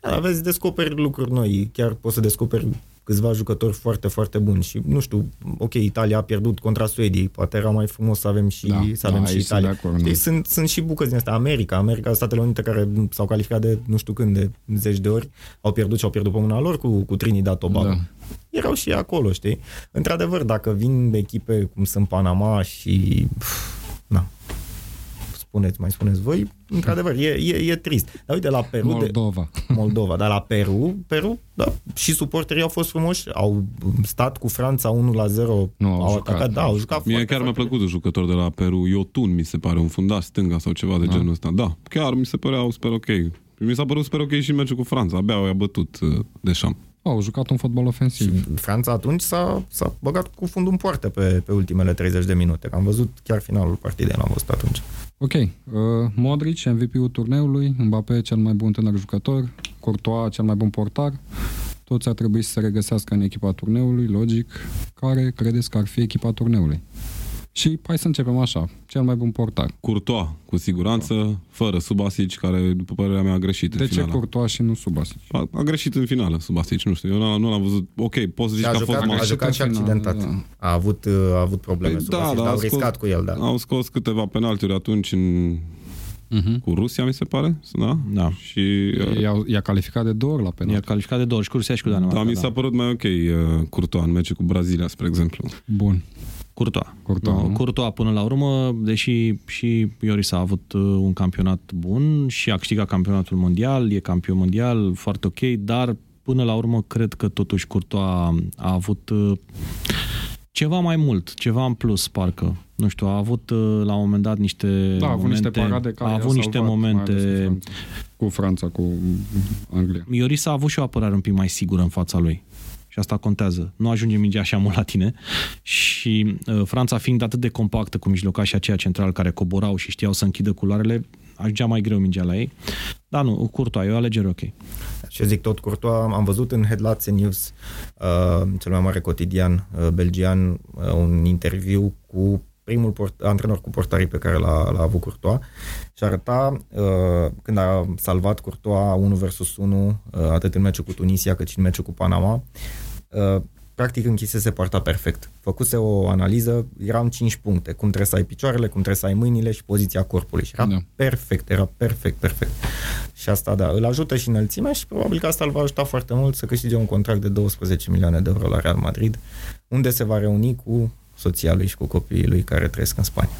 Da, vezi, descoperi lucruri noi, chiar poți să descoperi câțiva jucători foarte, foarte buni și nu știu, ok, Italia a pierdut contra Suediei, poate era mai frumos să avem și, Da, să avem da, și aici sunt Italia. de acord, Știi, da. sunt, sunt și bucăți din astea. America, America, Statele Unite care s-au calificat de nu știu când, de zeci de ori, au pierdut și au pierdut pe mâna lor cu, cu Trinidad Tobago. Da. Erau și ei acolo, știi? Într-adevăr, dacă vin echipe cum sunt Panama și... pf, Na, spuneți, mai spuneți voi, într-adevăr, e, e, e trist. Dar uite, la Peru... De, Moldova. Moldova, dar la Peru, Peru, da, și suporterii au fost frumoși, au stat cu Franța 1 la 0, Nu, au au jucat. atacat, da, au jucat Mie foarte, chiar mi-a foarte plăcut un jucător de la Peru, Iotun, mi se pare, un fundaș stânga sau ceva de genul ăsta. Da, chiar mi se părea super ok. Mi s-a părut super ok și meciul cu Franța. Abia au bătut uh, de șam. Au jucat un fotbal ofensiv. Și Franța atunci s-a, s-a băgat cu fundul în poartă pe, pe ultimele 30 de minute. Am văzut chiar finalul partidei, l-am văzut atunci. Ok, uh, Modric, MVP-ul turneului, Mbappé cel mai bun tânăr jucător, Courtois cel mai bun portar, toți ar trebui să se regăsească în echipa turneului, logic, care credeți că ar fi echipa turneului? Și hai să începem așa, cel mai bun portar. Courtois, cu siguranță, fără Subasic, care, după părerea mea, a greșit De în ce finală. Courtois și nu Subasic? A, a greșit în finală, Subasic, nu știu. Eu nu, nu l-am văzut. Ok, poți să zici a că a fost jucat, mai... a jucat și în finală, accidentat. da. A avut, uh, a avut probleme Păi sub da, asist, da, dar au au scos- riscat cu el, da. Au scos câteva penaltiuri atunci în, Uh-huh. cu Rusia, mi se pare, da? Da. Și uh, I-a, i-a calificat de două ori la E penalti. calificat de două ori și cu Rusia și cu Danemarca. da, mi s-a părut mai ok uh, Courtois în meciul cu Brazilia, spre exemplu. Bun. Courtois. Courtois, No, nu? Courtois până la urmă, deși și Ioris a avut uh, un campionat bun și a câștigat campionatul mondial, e campion mondial, foarte ok, dar până la urmă cred că totuși Courtois a avut uh, ceva mai mult, ceva în plus, parcă. Nu știu, a avut uh, la un moment dat niște Da, a avut momente, niște parade care a i-au avut niște salvat, mai ales momente cu Franța. Cu Franța, cu Anglia. Ioris a avut și o apărare un pic mai sigură în fața lui. Și asta contează. Nu ajunge mingea așa mult la tine. Și uh, Franța fiind atât de compactă cu mijlocașii aceia central care coborau și știau să închidă culoarele, ajungea mai greu mingea la ei. Dar nu, Courtois, e o alegere ok. Și eu zic tot Courtois, am văzut în Headlats News, uh, cel mai mare cotidian uh, belgian, uh, un interviu cu primul port- antrenor cu portarii pe care l-a, l-a avut Courtois și arăta uh, când a salvat Courtois 1 versus 1, uh, atât în meciul cu Tunisia cât și în meciul cu Panama, uh, practic închisese partea perfect. Făcuse o analiză, eram 5 puncte, cum trebuie să ai picioarele, cum trebuie să ai mâinile și poziția corpului. Și era Da. perfect, era perfect, perfect. Și asta, da, îl ajută și înălțimea și probabil că asta îl va ajuta foarte mult să câștige un contract de 12 milioane de euro la Real Madrid, unde se va reuni cu soția lui și cu copiii lui care trăiesc în Spania.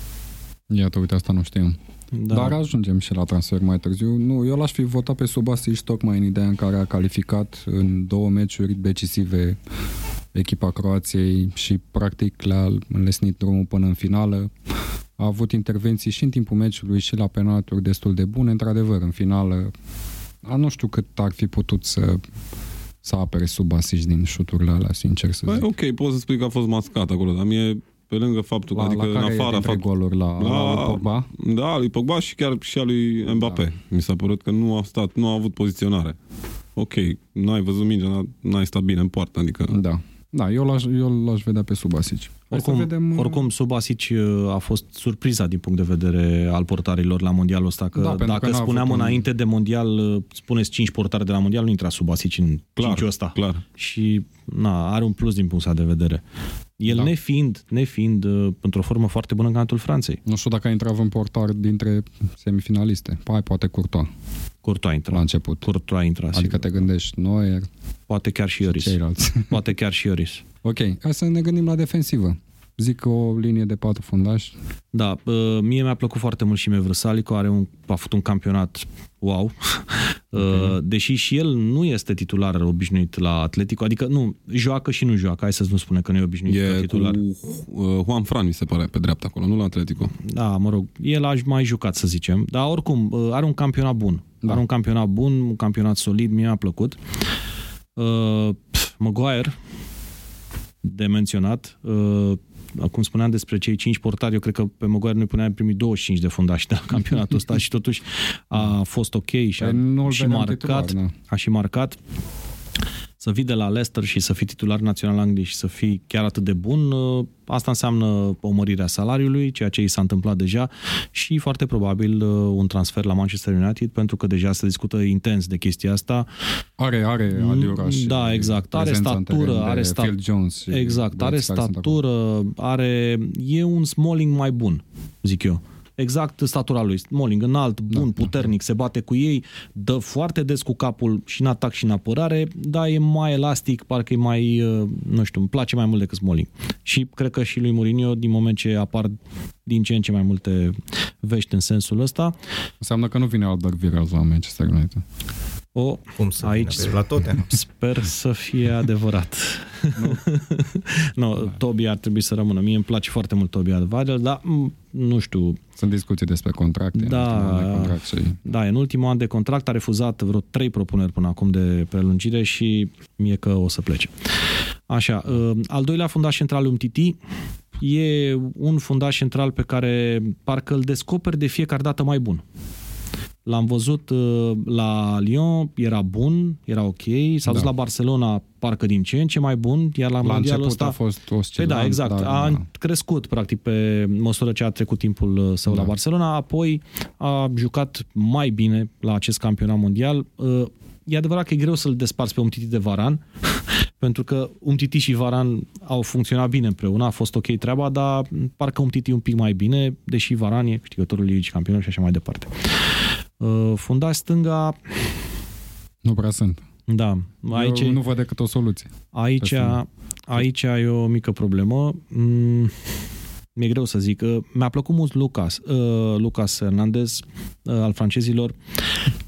Iată, uite, asta nu știam. Da. Dar ajungem și la transfer mai târziu. Nu, eu l-aș fi votat pe Subasic tocmai în ideea în care a calificat în două meciuri decisive echipa Croației și practic le-a înlesnit drumul până în finală. A avut intervenții și în timpul meciului și la penalturi destul de bune. Într-adevăr, în finală, a, nu știu cât ar fi putut să să apere Subasic din șuturile alea, sincer să Băi, zic. ok, poți să spui că a fost mascat acolo, dar mie, pe lângă faptul că, La, adică la în care afara dintre faptul, goluri? La, la, la lui Pogba? Da, lui Pogba și chiar și a lui Mbappé. Da. Mi s-a părut că nu a stat, nu a avut poziționare. Ok, n-ai văzut mingea, n- n-ai stat bine în poartă, adică... Da. Da, eu l-aș, eu l-aș vedea pe Subasic. Hai Oricum, să vedem... oricum Subasic uh, a fost surpriza din punct de vedere al portarilor la mondialul ăsta, că Da, da, pentru dacă că n-a spuneam avut un- înainte de mondial, uh, spuneți 5 portare de la mondial, nu intra Subasic în Clar, cinciul ăsta. clar. Și na, are un plus din punctul ăsta de vedere. El Da. da. nefiind, nefiind uh, într-o formă foarte bună în cantul Franței. Nu știu dacă a intrat în portar dintre semifinaliste. Hai, poate Courtois Courtois a intrat. la început. Courtois a intrat, Adică sigur. te gândești Neuer Poate chiar și Ioris. ceilalți. Poate chiar și Ioris. Ok, hai să ne gândim la defensivă. Zic o linie de patru fundași. Da, uh, mie mi-a plăcut foarte mult și Mevrăsalico, are un, a făcut un campionat wow. Uh, Deși și el nu este titular obișnuit la Atletico, adică nu, joacă și nu joacă, hai să nu spune că nu e obișnuit la E cu titular. uh, Juan Fran, mi se pare, pe dreapta acolo, nu la Atletico. Da, mă rog, el a mai jucat, să zicem, dar oricum uh, are un campionat bun. Da. Da. Are un campionat bun, un campionat solid, mie mi-a plăcut. Uh, pf, Maguire, de menționat, uh, cum spuneam despre cei 5 portari, eu cred că pe Maguire noi puneam primit 25 de fundași de la campionatul ăsta și totuși a fost ok și a Păi nu-l și vedeam marcat, titular, da. a și marcat. Să vii de la Leicester și să fii titular național Angliei și să fii chiar atât de bun, uh, asta înseamnă o mărire a salariului, ceea ce i s-a întâmplat deja și foarte probabil uh, un transfer la Manchester United, pentru că deja se discută intens de chestia asta. Are, are aliura și Da, exact. Are prezența în statură, teren de are sta- Phil Jones și Exact, are băieți care sunt acolo. statură, are... E un Smalling mai bun, zic eu. Exact statura lui. Smalling, înalt, bun, Da, puternic, se bate cu ei, dă foarte des cu capul și în atac și în apărare, dar e mai elastic, parcă e mai, uh, nu știu, îmi place mai mult decât Smalling. Și cred că și lui Mourinho, din moment ce apar din ce în ce mai multe vești în sensul ăsta, Înseamnă că nu vine Alderweireld la Manchester United. O, Cum să Aici- vină pe la toate? Sper să fie adevărat. Nu, no, Toby ar trebui să rămână. Mie îmi place foarte mult Toby Alvarez, dar m, nu știu. Sunt discuții despre contracte. Da. ultimul an de contract și Da, în ultimul an de contract a refuzat vreo trei propuneri până acum de prelungire și mie că o să plece. Așa, uh, al doilea fundaș central Umtiti e un fundaș central pe care parcă îl descoperi de fiecare dată mai bun. L-am văzut uh, la Lyon, era bun, era ok, s-a dus Da. la Barcelona, parcă din ce în ce mai bun, iar la, la mondialul început ăsta... a fost Păi oscilant. da, exact. dar, A da. crescut, practic, pe măsură ce a trecut timpul uh, său Da. la Barcelona, apoi a jucat mai bine la acest campionat mondial. Uh, E adevărat că e greu să-l desparți pe Umtiti de Varan, pentru că Umtiti și Varan au funcționat bine împreună, a fost ok treaba, dar parcă Umtiti un pic mai bine, deși Varan e câștigătorul Ligii Campionilor și așa mai departe. Uh, Fundaș stânga, Nu prea sunt. da, aici... Eu nu văd decât o soluție. Aici, Asta- aici e o mică problemă. Mm, mi-e greu să zic. Uh, Mi-a plăcut mult Lucas, uh, Lucas Hernandez uh, al francezilor.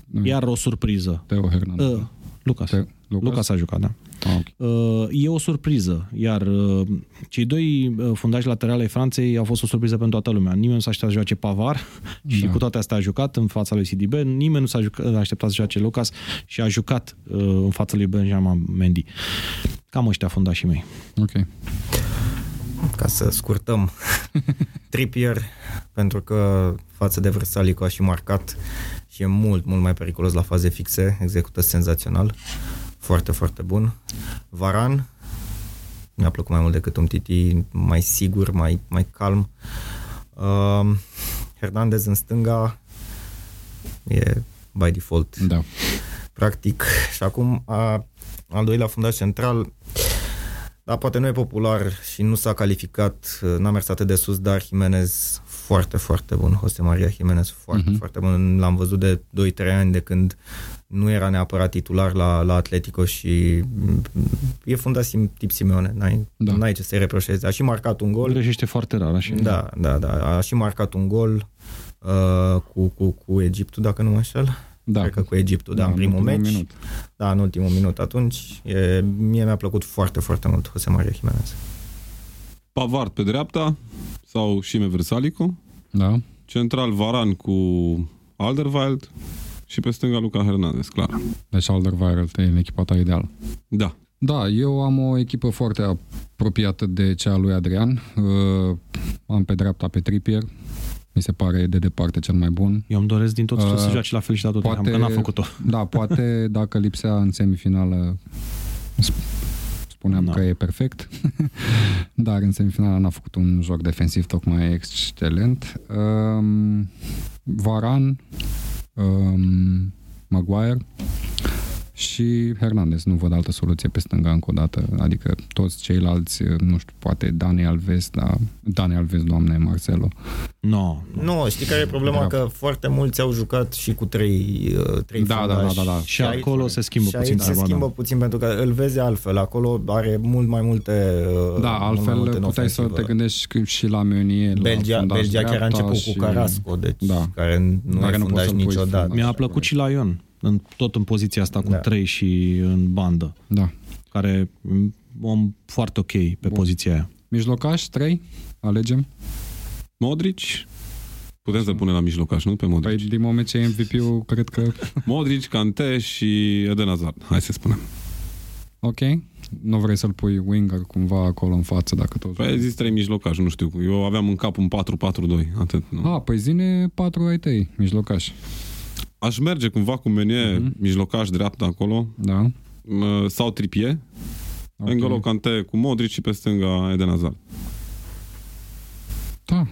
Nu, Iar o surpriză. Teo Hernandez. Uh, Lucas. Teo- Lucas? Lucas a jucat, da. Ah, ok. Uh, e o surpriză, iar uh, cei doi uh, fundași laterale ai Franței au fost o surpriză pentru toată lumea. Nimeni nu s-a așteptat să joace Pavar și Da. cu toate astea a jucat în fața lui CDB, nimeni nu s-a jucat, așteptat să joace Lucas și a jucat uh, în fața lui Benjamin Mendy. Cam ăștia fundașii mei. ok. Ca să scurtăm. Trippier, pentru că față de Versalico a și marcat și e mult, mult mai periculos la faze fixe, execută senzațional. Foarte, foarte bun. Varan, mi-a plăcut mai mult decât un Titi, mai sigur, mai, mai calm. Uh, Hernandez în stânga e by default Da. practic. Și acum, a, al doilea fundaș central, da, poate nu e popular și nu s-a calificat, n-a mers atât de sus, dar Jimenez foarte, foarte bun. Jose Maria Jimenez foarte, Mhm. uh-huh. foarte bun. L-am văzut de 2-3 ani de când nu era neapărat titular la, la Atletico și mm, e fundaș tip Simeone. N-ai, Da. da. n-ai ce să-i reproșezi. A și marcat un gol. Greșește foarte rar, așa. Da, da, da. A și marcat un gol uh, cu, cu, cu Egiptul, dacă nu mă înșel. Da. Cred că cu Egiptul, da, în primul ultimul meci. Minut. Da, în ultimul minut atunci. E, mie mi-a plăcut foarte, foarte mult Jose Maria Jimenez. Pavard pe dreapta sau Shime Versalico. Da. Central Varan cu Alderweireld și pe stânga Luca Hernandez, clar. Deci Alderweireld e în echipa ta ideală. Da. Da, eu am o echipă foarte apropiată de cea a lui Adrian. Uh, am pe dreapta pe Trippier. Mi se pare de departe cel mai bun. Eu îmi doresc din tot sufletul Uh, să joace la fel și la tot, poate- că n-a făcut-o. Da, poate dacă lipsea în semifinală sp- spuneam Da. că e perfect, dar în semifinală n-a făcut un joc defensiv tocmai excelent. Um, Varan, um, Maguire și Hernandez. Nu văd altă soluție pe stânga încă o dată. Adică toți ceilalți, nu știu, poate Dani Alves, da, Dani Alves, doamne, Marcelo. No, Nu, știi care e problema? Da. Că foarte mulți au jucat și cu trei, uh, trei Da, da, fundași. da, da, da. Și acolo se schimbă și puțin aici se treaba, schimbă da. puțin pentru că îl vezi altfel. Acolo are mult mai multe uh, Da, mult mai altfel multe în puteai să ofensivă. te gândești și la Meunier, Belgia, la fundaș Belgia chiar a dreapta început și... cu Carrasco, deci Da. care nu Care e nu poți fundaș să-l pui niciodată. fundaș. Mi-a plăcut și la Ion, în, tot în poziția asta cu Da. trei și în bandă, Da. care m, om foarte ok pe Bun. poziția aia. Mijlocaș, 3, alegem. Modric, putem să punem la mijlocaș, nu? Pe Păi Modric. din moment ce e MVP-ul, cred că... Modric, Kante și Eden Hazard. Hai să spunem. Ok. Nu vrei să-l pui winger cumva acolo în față, dacă tot... Păi ai zis trei mijlocași, nu știu. Eu aveam în cap un 4-4-2, atât. Nu? Ah, păi zine 4 ai tăi, mijlocaș. Aș merge cumva cu Meunier, Mhm. mijlocaș dreapta acolo. Da. Uh, sau Tripie, Ok. okay. N'Golo Kante cu Modric și pe stânga Eden Hazard. Da.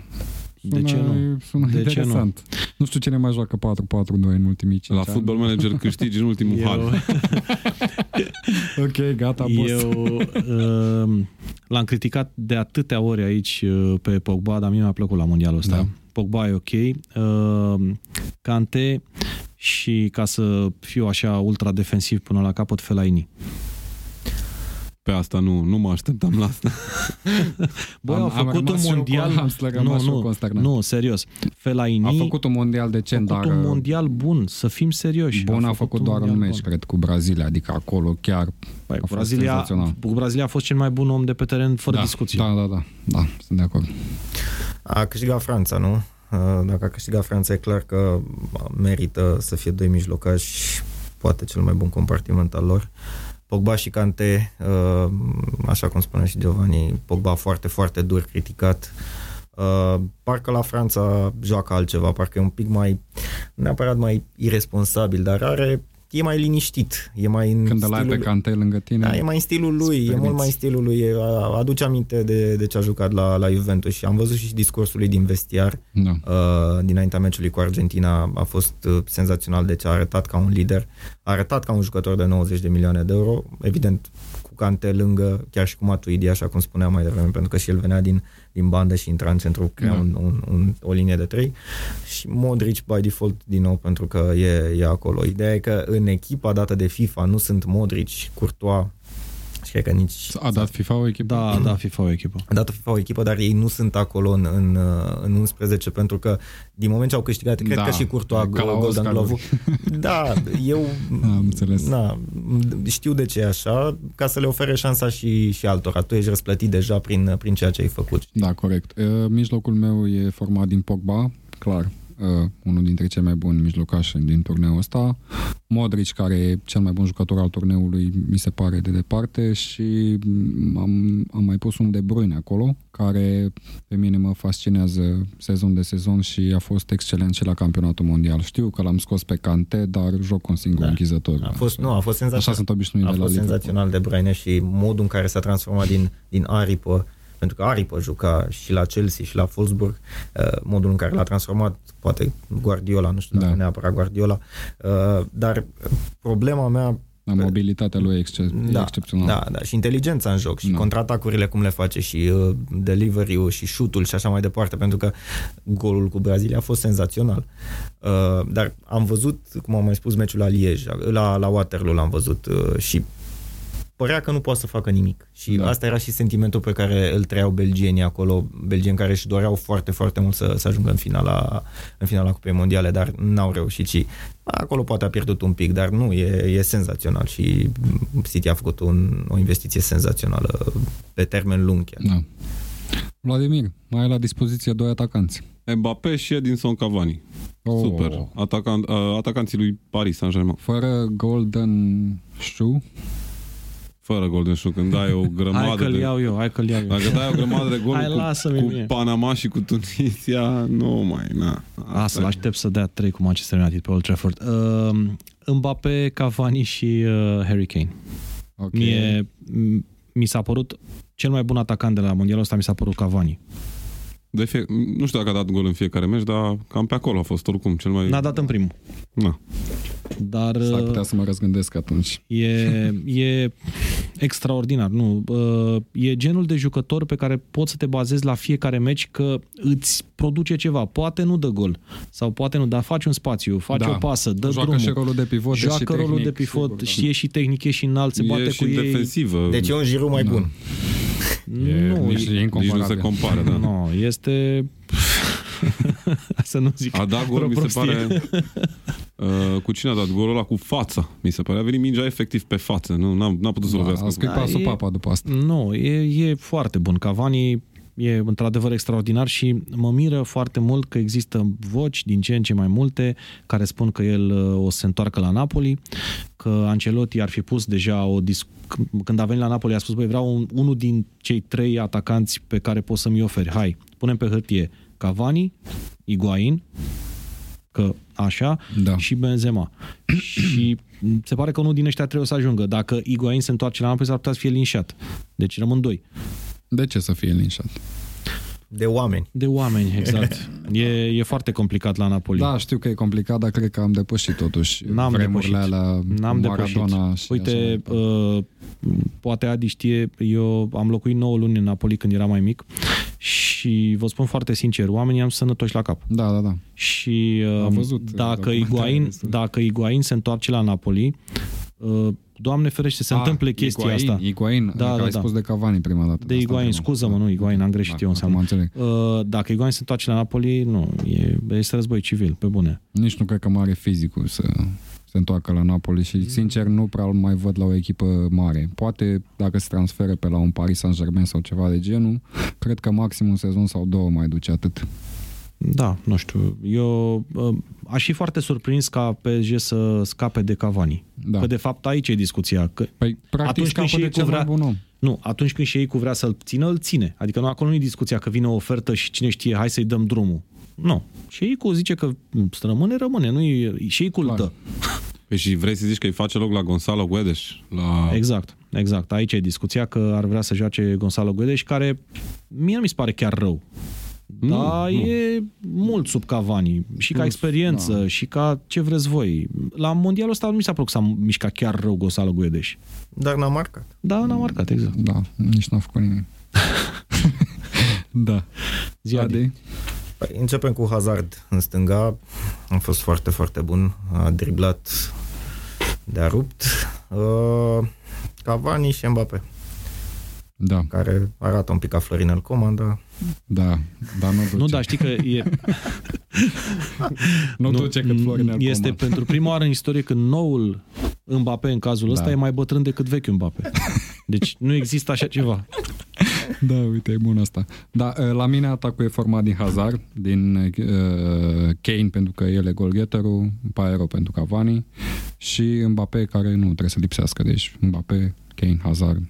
De ce nu? Sună De ce interesant. Nu? știu cine mai joacă 4-4-2 în ultimii 5 La ani. Football Manager câștigi în ultimul Eu, hal. Ok, gata, boss. eu uh, l-am criticat de atâtea ori aici uh, pe Pogba, dar mie mi-a plăcut la mondialul ăsta. Da. Pogba e ok. Uh, Cante și ca să fiu așa ultra defensiv până la capăt, Fellaini. Pe asta nu, nu mă așteptam la asta. Bă, Am- au am făcut un rămas și eu mondial... cu- am rămas nu, și eu nu, consternat. nu, serios. Fellaini A făcut un mondial decent, a dar făcut un mondial bun, să fim serioși. bun a făcut doar un mondial meci, bun. cred, cu Brazilia, adică acolo chiar Păi, a fost Brazilia, senzațional. cu Brazilia a fost cel mai bun om de pe teren, fără da, discuție. Da, da, da, da, sunt de acord. A câștigat Franța, nu? Uh, Dacă a câștigat Franța, e clar că merită să fie doi mijlocași, poate cel mai bun compartiment al lor. Pogba și Kante, uh, așa cum spunea și Giovanni, Pogba foarte, foarte dur criticat. Uh, Parcă la Franța joacă altceva, parcă e un pic mai, nu neapărat mai irresponsabil, dar are, e mai liniștit, e mai în Când îl ai pe stilul- Cante lângă tine, da, e mai în stilul lui, Îți e mult permiți. mai în stilul lui, e- a- aduce aminte de, de ce a jucat la, la Juventus și am văzut și discursul lui din vestiar da. uh, dinaintea meciului cu Argentina, a fost uh, senzațional de ce a arătat ca un lider, a arătat ca un jucător de 90 de milioane de euro, evident cu Cante lângă, chiar și cu Matuidi, așa cum spuneam mai devreme, pentru că și el venea din, din bandă și intra în centru, crea Da. un, un, un, o linie de trei și Modric by default din nou pentru că e, e acolo. Ideea e că în echipa dată de FIFA nu sunt Modric, Courtois și cred că nici A dat FIFA o echipă? Da, da, FIFA o echipă. a dat FIFA o echipă, dar ei nu sunt acolo în, în, uh, în 11 pentru că din moment ce au câștigat, cred Da, că și Courtois ca la Golden Oscar-uri. Glove-ul. Da, eu Am înțeles. na, știu de ce e așa, ca să le ofere șansa și, și altora. Tu ești răsplătit deja prin, prin ceea ce ai făcut. Da, corect. Uh, Mijlocul meu e format din Pogba, clar, uh, unul dintre cei mai buni mijlocași din turneul ăsta. Modric, care e cel mai bun jucător al turneului, mi se pare de departe și mm, am, am mai pus un De Bruyne acolo, care pe mine mă fascinează sezon de sezon și a fost excelent și la campionatul mondial. Știu că l-am scos pe Cante, dar joc cu un singur Da. închizător. A fost, nu, a fost Așa senzațional. sunt obișnuit A de la fost Liverpool. senzațional de Bruyne și modul în care s-a transformat din, din aripă pentru că aripă juca și la Chelsea și la Wolfsburg, uh, modul în care l-a transformat, poate Guardiola, nu știu dacă Da. neapărat Guardiola, uh, dar problema mea Da, mobilitatea lui e exce- da, excepțională. Da, da, și inteligența în joc și Da. contraatacurile cum le face și uh, delivery-ul și shoot-ul și așa mai departe, pentru că golul cu Brazilia a fost senzațional. Uh, dar am văzut, cum am mai spus, meciul la Liege, la, la Waterloo l-am văzut uh, și părea că nu poate să facă nimic. Și Da. da. asta era și sentimentul pe care îl trăiau belgienii acolo, belgieni care își doreau foarte, foarte mult să, să ajungă în finala, în finala Cupei Mondiale, dar n-au reușit și acolo poate a pierdut un pic, dar nu, e, e senzațional și City a făcut un, o investiție senzațională pe termen lung chiar. Da. Vladimir, mai ai la dispoziție doi atacanți. Mbappé și Edinson Cavani. Oh. Super. Atacan, uh, atacanții lui Paris Saint-Germain. Fără Golden Shoe, Fără Golden Shoe, când dai o Hai grămadă că-l de... iau eu, hai că-l iau eu. Dacă dai o grămadă de Hai, goluri lasă-mi cu, mie. cu Panama și cu Tunisia, nu mai, na. A, să-l aștept să dea trei cu Manchester United pe Old Trafford. Uh, Mbappé, Cavani și uh, Harry Kane. ok. Mie, m- mi s-a părut cel mai bun atacant de la mondialul ăsta mi s-a părut Cavani. De fie, nu știu dacă a dat gol în fiecare meci, dar cam pe acolo a fost oricum cel mai... N-a dat în primul. Na. Dar S-ar uh, putea să mă răzgândesc atunci. e, e extraordinar. Nu, uh, e genul de jucător pe care poți să te bazezi la fiecare meci că îți produce ceva. Poate nu dă gol sau poate nu, dar faci un spațiu, faci Da. o pasă, dă Joacă drumul. și rolul de pivot, e joacă și rolul tehnic, de pivot, sigur, da. și e și tehnic, e și înalt, se bate e cu și ei. defensivă. Deci e un Giroud mai Da. bun. E, nu, nici, e Nici nu incomparabil. se compară, da. Nu, este... să nu zic. A dat gol, vreo mi se prostie. pare... Uh, cu cine a dat golul ăla? Cu fața, mi se pare. A venit mingea efectiv pe față. Nu, n-a, n-a putut să Da, lovească. a scris Da, pasul e- papa după asta. Nu, e, e foarte bun. Cavani e într-adevăr extraordinar și mă miră foarte mult că există voci din ce în ce mai multe care spun că el uh, o să se întoarcă la Napoli, că Ancelotti ar fi pus deja o dis- când a venit la Napoli a spus, băi, vreau un, unul din cei trei atacanți pe care poți să-mi oferi. Hai, punem pe hârtie Cavani, Higuain, că așa, Da. și Benzema. și se pare că unul din ăștia trebuie să ajungă. Dacă Higuain se întoarce la Napoli, s-ar putea să fie linșat. Deci rămân doi. De ce să fie linșat? De oameni. De oameni, exact. E, e foarte complicat la Napoli. Da, știu că e complicat, dar cred că am depășit totuși N-am vremurile depășit. alea N-am depășit. Maradona și așa mai Uite, departe. uh, poate Adi știe, eu am locuit 9 luni în Napoli când eram mai mic și vă spun foarte sincer, oamenii am sănătoși la cap. Da, da, da. Și uh, Am văzut dacă documentare Iguain, destul. dacă Iguain se întoarce la Napoli, uh, Doamne ferește, se Ah, întâmple chestia Higuain, asta. Higuain, Da, adică da, ai da. spus de Cavani prima dată. De asta Iguain, întrebam. scuză-mă, nu, Iguain, am greșit eu acum înseamnă. înțeleg. Uh, Dacă Iguain se întoarce la Napoli, nu, e, este război civil, pe bune. Nici nu cred că mare fizicul să se întoarcă la Napoli și sincer nu prea îl mai văd la o echipă mare. Poate dacă se transferă pe la un Paris Saint-Germain sau ceva de genul, cred că maxim un sezon sau două mai duce atât. Da, nu știu. Eu uh, aș fi foarte surprins ca PSG să scape de Cavani. Da. Că de fapt aici e discuția. Că, Păi, practic, Atunci când scapă și de ei cel cu mai vrea- bun om. nu, atunci când și ei cu vrea să-l țină, îl ține. Adică nu, acolo nu e discuția că vine o ofertă și cine știe, hai să-i dăm drumul. Nu. Și ei cu zice că să rămâne, rămâne. Nu e, și ei cu îl Clar. dă. Păi și vrei să zici că îi face loc la Gonzalo Guedes? La... Exact, exact. Aici e discuția că ar vrea să joace Gonzalo Guedes, care mie nu mi se pare chiar rău. Nu, Da, nu. e mult sub Cavani. Și ca Plus, experiență, da. și ca ce vreți voi. La mondialul ăsta nu mi s-a părut că s-a mișcat chiar rău Gonzalo Guedes. Dar n-a marcat. Da, n-a marcat, exact. Da, nici n-a făcut nimic. da. Zi, Adi. Adi? Păi, începem cu Hazard în stânga. A fost foarte, foarte bun. A driblat de-a rupt. Uh, Cavani și Mbappé, Da, care arată un pic ca Florinel Coman, dar da, dar nu duce. Nu, dar știi că e, nu, duce cât Florin este Coman. pentru prima oară în istorie când noul Mbappé în cazul ăsta Da. e mai bătrân decât vechiul Mbappé. Deci nu există așa ceva. Da, uite, e bun asta. Da, la mine atacul e format din Hazard, din uh, Kane pentru că el e golgheterul, Paero pentru Cavani și Mbappé care nu trebuie să lipsească. Deci Mbappé, Kane, Hazard.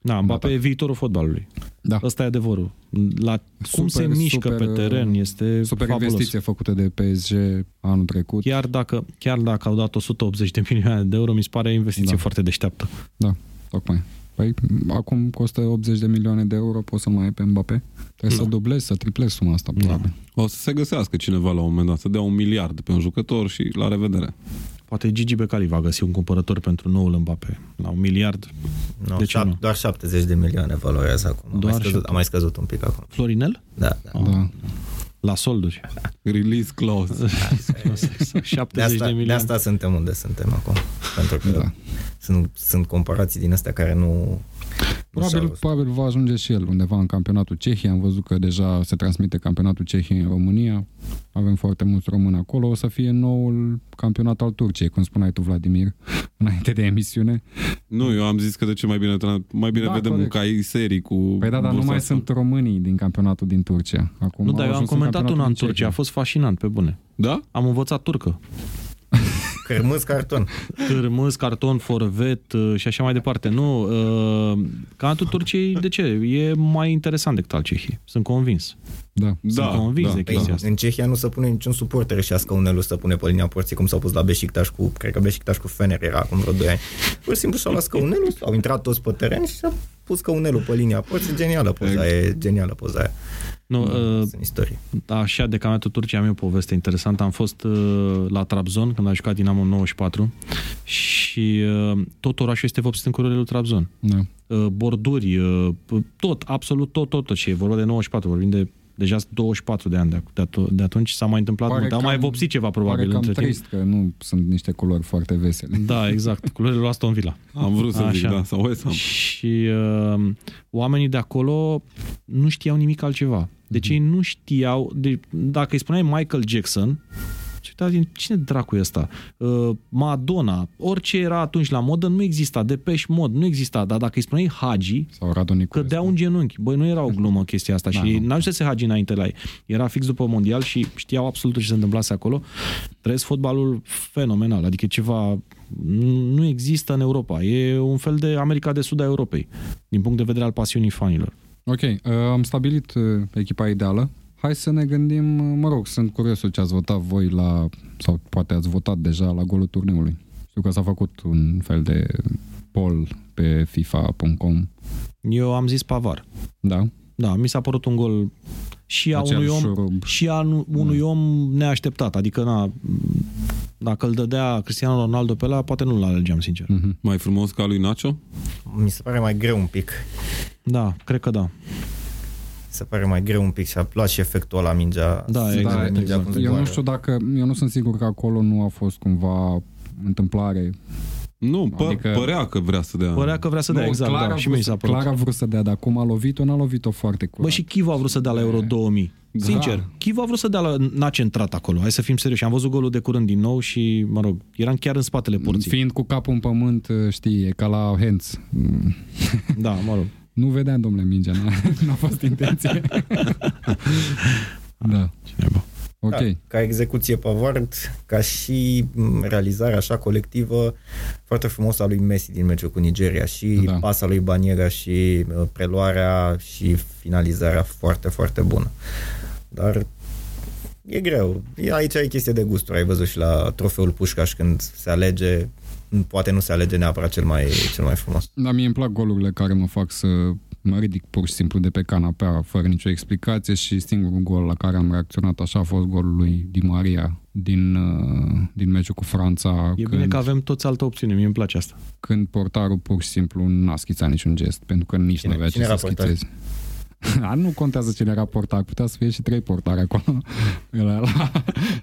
Da, Mbappé e viitorul fotbalului. Da. Ăsta e adevărul. La cum Super, se mișcă super, pe teren este Super fabulos. investiție făcută de PSG anul trecut. Chiar dacă, chiar dacă au dat 180 de milioane de euro, mi se pare o investiție Da. foarte deșteaptă. Da, tocmai. Păi, acum costă 80 de milioane de euro, poți să mai ai pe Mbappé? Trebuie Da. să dublezi, să triplezi suma asta, probabil. O să se găsească cineva la un moment dat, să dea un miliard pe un jucător și la revedere. Poate Gigi Becali va găsi un cumpărător pentru noul Mbappé. La un miliard. nu, De ce șap- nu? doar 70 de milioane valorează acum. Am Doar mai, scăzut, șapte. am mai scăzut un pic acum. Florinel? Da, da. Da. La solduri. Release clause. 70 De asta, de de milioane. asta suntem unde suntem acum. Pentru că Da. sunt, sunt comparații din astea care nu... nu s-au Probabil, văzut. probabil va ajunge și el undeva în campionatul Cehiei. Am văzut că deja se transmite campionatul Cehiei în România. Avem foarte mulți români acolo. O să fie noul campionat al Turciei, cum spuneai tu, Vladimir, înainte de emisiune. Nu, eu am zis că de ce mai bine, tra- mai bine Da, vedem corect. un cai serii cu Păi da, dar nu bursa mai asta. sunt românii din campionatul din Turcia. Acum Nu, au dar eu am ajuns în comentat una în campionatul din Turcia. A Cehia. fost fascinant, pe bune. Da? Am învățat turcă. Cărmâz carton. Cârmâz, carton, forvet uh, și așa mai departe. Nu, uh, campionatul Turciei, de ce? E mai interesant decât al Cehiei. Sunt convins. Da. Sunt convins de Păi, chestia asta. în Cehia nu se pune niciun suporter și a scaunelul să pune pe linia porții, cum s-au pus la Beșictaș cu, cred că Beșictaș cu Fener era acum vreo 2 ani. Pur și simplu și-au luat scaunelul, au intrat toți pe teren și și-au pus scaunelul pe linia porții. Genială poza e, genială poza aia. Nu, uh, Sunt istorie. așa de campionatul Turciei am eu o poveste interesantă. Am fost uh, la Trabzon când a jucat Dinamo în 94 și uh, tot orașul este vopsit în culorile lui Trabzon. Da. uh, borduri, uh, tot, absolut tot, tot, tot ce e vorba de 94, vorbim de deja 24 de ani de, de, at- de atunci s-a mai întâmplat Pare mult, dar cam- mai vopsit ceva Pare probabil cam între timp. trist că nu sunt niște culori foarte vesele. Da, exact, culorile lui Aston Villa. Am vrut să zic, Așa. da, sau West Ham. Și uh, oamenii de acolo nu știau nimic altceva. Deci ei nu știau, de, dacă îi spuneai Michael Jackson, și uita din cine dracu e ăsta? Uh, Madonna, orice era atunci la modă nu exista, Depeche Mode nu exista, dar dacă îi spuneai Hagi, Sau Radu Niculescu. cădea un genunchi. Băi, nu era o glumă chestia asta Da, și nu. n-au să hagi înainte la ei. Era fix după mondial și știau absolut ce se întâmplase acolo. Trăiesc fotbalul fenomenal, adică e ceva nu există în Europa. E un fel de America de Sud a Europei, din punct de vedere al pasiunii fanilor. Ok, uh, am stabilit uh, echipa ideală Hai să ne gândim, mă rog, sunt curios ce ați votat voi la, sau poate ați votat deja la golul turneului. Știu că s-a făcut un fel de poll pe FIFA.com. Eu am zis Pavar. Da? Da, mi s-a părut un gol și a Acel unui om, șurub. și a nu- unui om neașteptat. Adică, na, dacă îl dădea Cristiano Ronaldo pe la, poate nu-l alegeam, sincer. Mhm. Mai frumos ca lui Nacho? Mi se pare mai greu un pic. Da, cred că da. Mi se pare mai greu un pic și a luat și efectul ăla mingea. Da, simte exact, mingea exact. cum Eu zboară. nu știu dacă, eu nu sunt sigur că acolo nu a fost cumva întâmplare. Nu, pă, Adică- părea că vrea să dea. Părea că vrea să dea, Nu, exact, clar da, a și vrut mie să- s-a părut. Clar a vrut să dea, dar cum a lovit-o, n-a lovit-o foarte curat. Bă, și Chivo a vrut să dea la Euro 2000. Da. Sincer, Chivo a vrut să dea la... N-a centrat acolo, hai să fim serioși. Am văzut golul de curând din nou și, mă rog, eram chiar în spatele porții. Fiind cu capul în pământ, știi, e ca la hands. Mm. Da, mă rog. Nu vedeam, domnule, mingea, n-a, n-a fost intenție. da. Cineva. Ok. Ca, ca execuție Pavard, ca și m, realizare așa colectivă, foarte frumos a lui Messi din meciul cu Nigeria și Da. da. pasa lui Baniera și uh, preluarea și finalizarea foarte, foarte bună. Dar e greu. E, aici e chestie de gusturi. Ai văzut și la trofeul Pușcaș când se alege, poate nu se alege neapărat cel mai, cel mai frumos. Dar mie îmi plac golurile care mă fac să mă ridic pur și simplu de pe canapea fără nicio explicație și singurul gol la care am reacționat așa a fost golul lui Di Maria din, uh, din meciul cu Franța E când, bine că avem toți altă opțiune, mie îmi place asta. când portarul pur și simplu n-a schițat niciun gest pentru că nici Cine- nu avea cine ce era să portar? schițeze. A, nu contează cine era portar, putea să fie și trei portari acolo. Ăla la,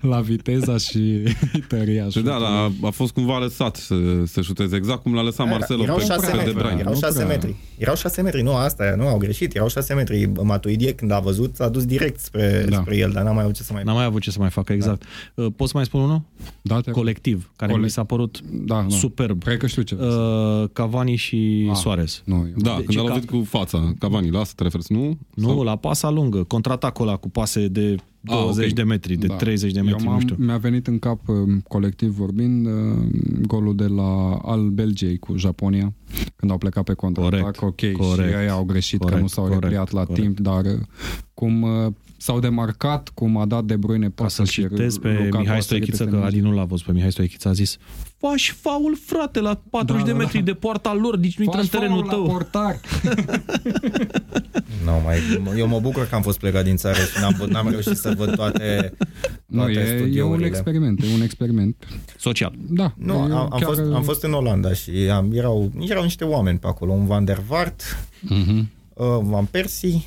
la viteza și tăria. Și da, da, a fost cumva lăsat să, să șuteze, exact cum l-a lăsat Marcelo erau pe, șase pe metri, De Bruyne. erau nu șase prea. metri. Erau șase metri, nu, asta e, nu, au greșit, erau șase metri. Matuidie, când a văzut, s-a dus direct spre, Da. da. spre el, dar n-a mai avut ce să mai N-am mai avut ce să mai facă, exact. Da. Poți să mai spun unul? da, te... Colectiv, care Colec- mi s-a părut da, da. superb. Cred că știu ce. Uh, Cavani și Ah. Suarez. nu, eu. Da, Deci când a ca- lovit cu fața, Cavani, la asta te referi, nu? Nu, Sau- la pasa lungă, contraatacul ăla cu pase de 20 ok. de metri, de Da. 30 de Eu metri, nu m-am- știu. Mi-a venit în cap, uh, colectiv vorbind, uh, golul de la al Belgiei cu Japonia, când au plecat pe contraatac. Corect, Ok, corect, și ei au greșit că corect, nu s-au corect, repliat la corect. timp, dar uh, cum uh, s-au demarcat, cum a dat De Bruyne Ca pasă să-l și citez pe Lukaku a Mihai sărit Stoichiță, peste că minge. Adi nu l-a văzut pe Mihai Stoichiță, a zis faci faul, frate, la 40 Da, de da, metri da. de poarta lor, nici nu intră în Faci terenul faul la tău. portar. Nu, mai, eu mă bucur că am fost plecat din țară și n-am, văd- n-am reușit să văd toate, Nu, toate e, e un studiourile. experiment, e un experiment. Social. Da, Nu, eu am, am, chiar- fost, am fost în Olanda și am, erau, erau niște oameni pe acolo, un Van der Vaart, Mhm. uh, Van Persie,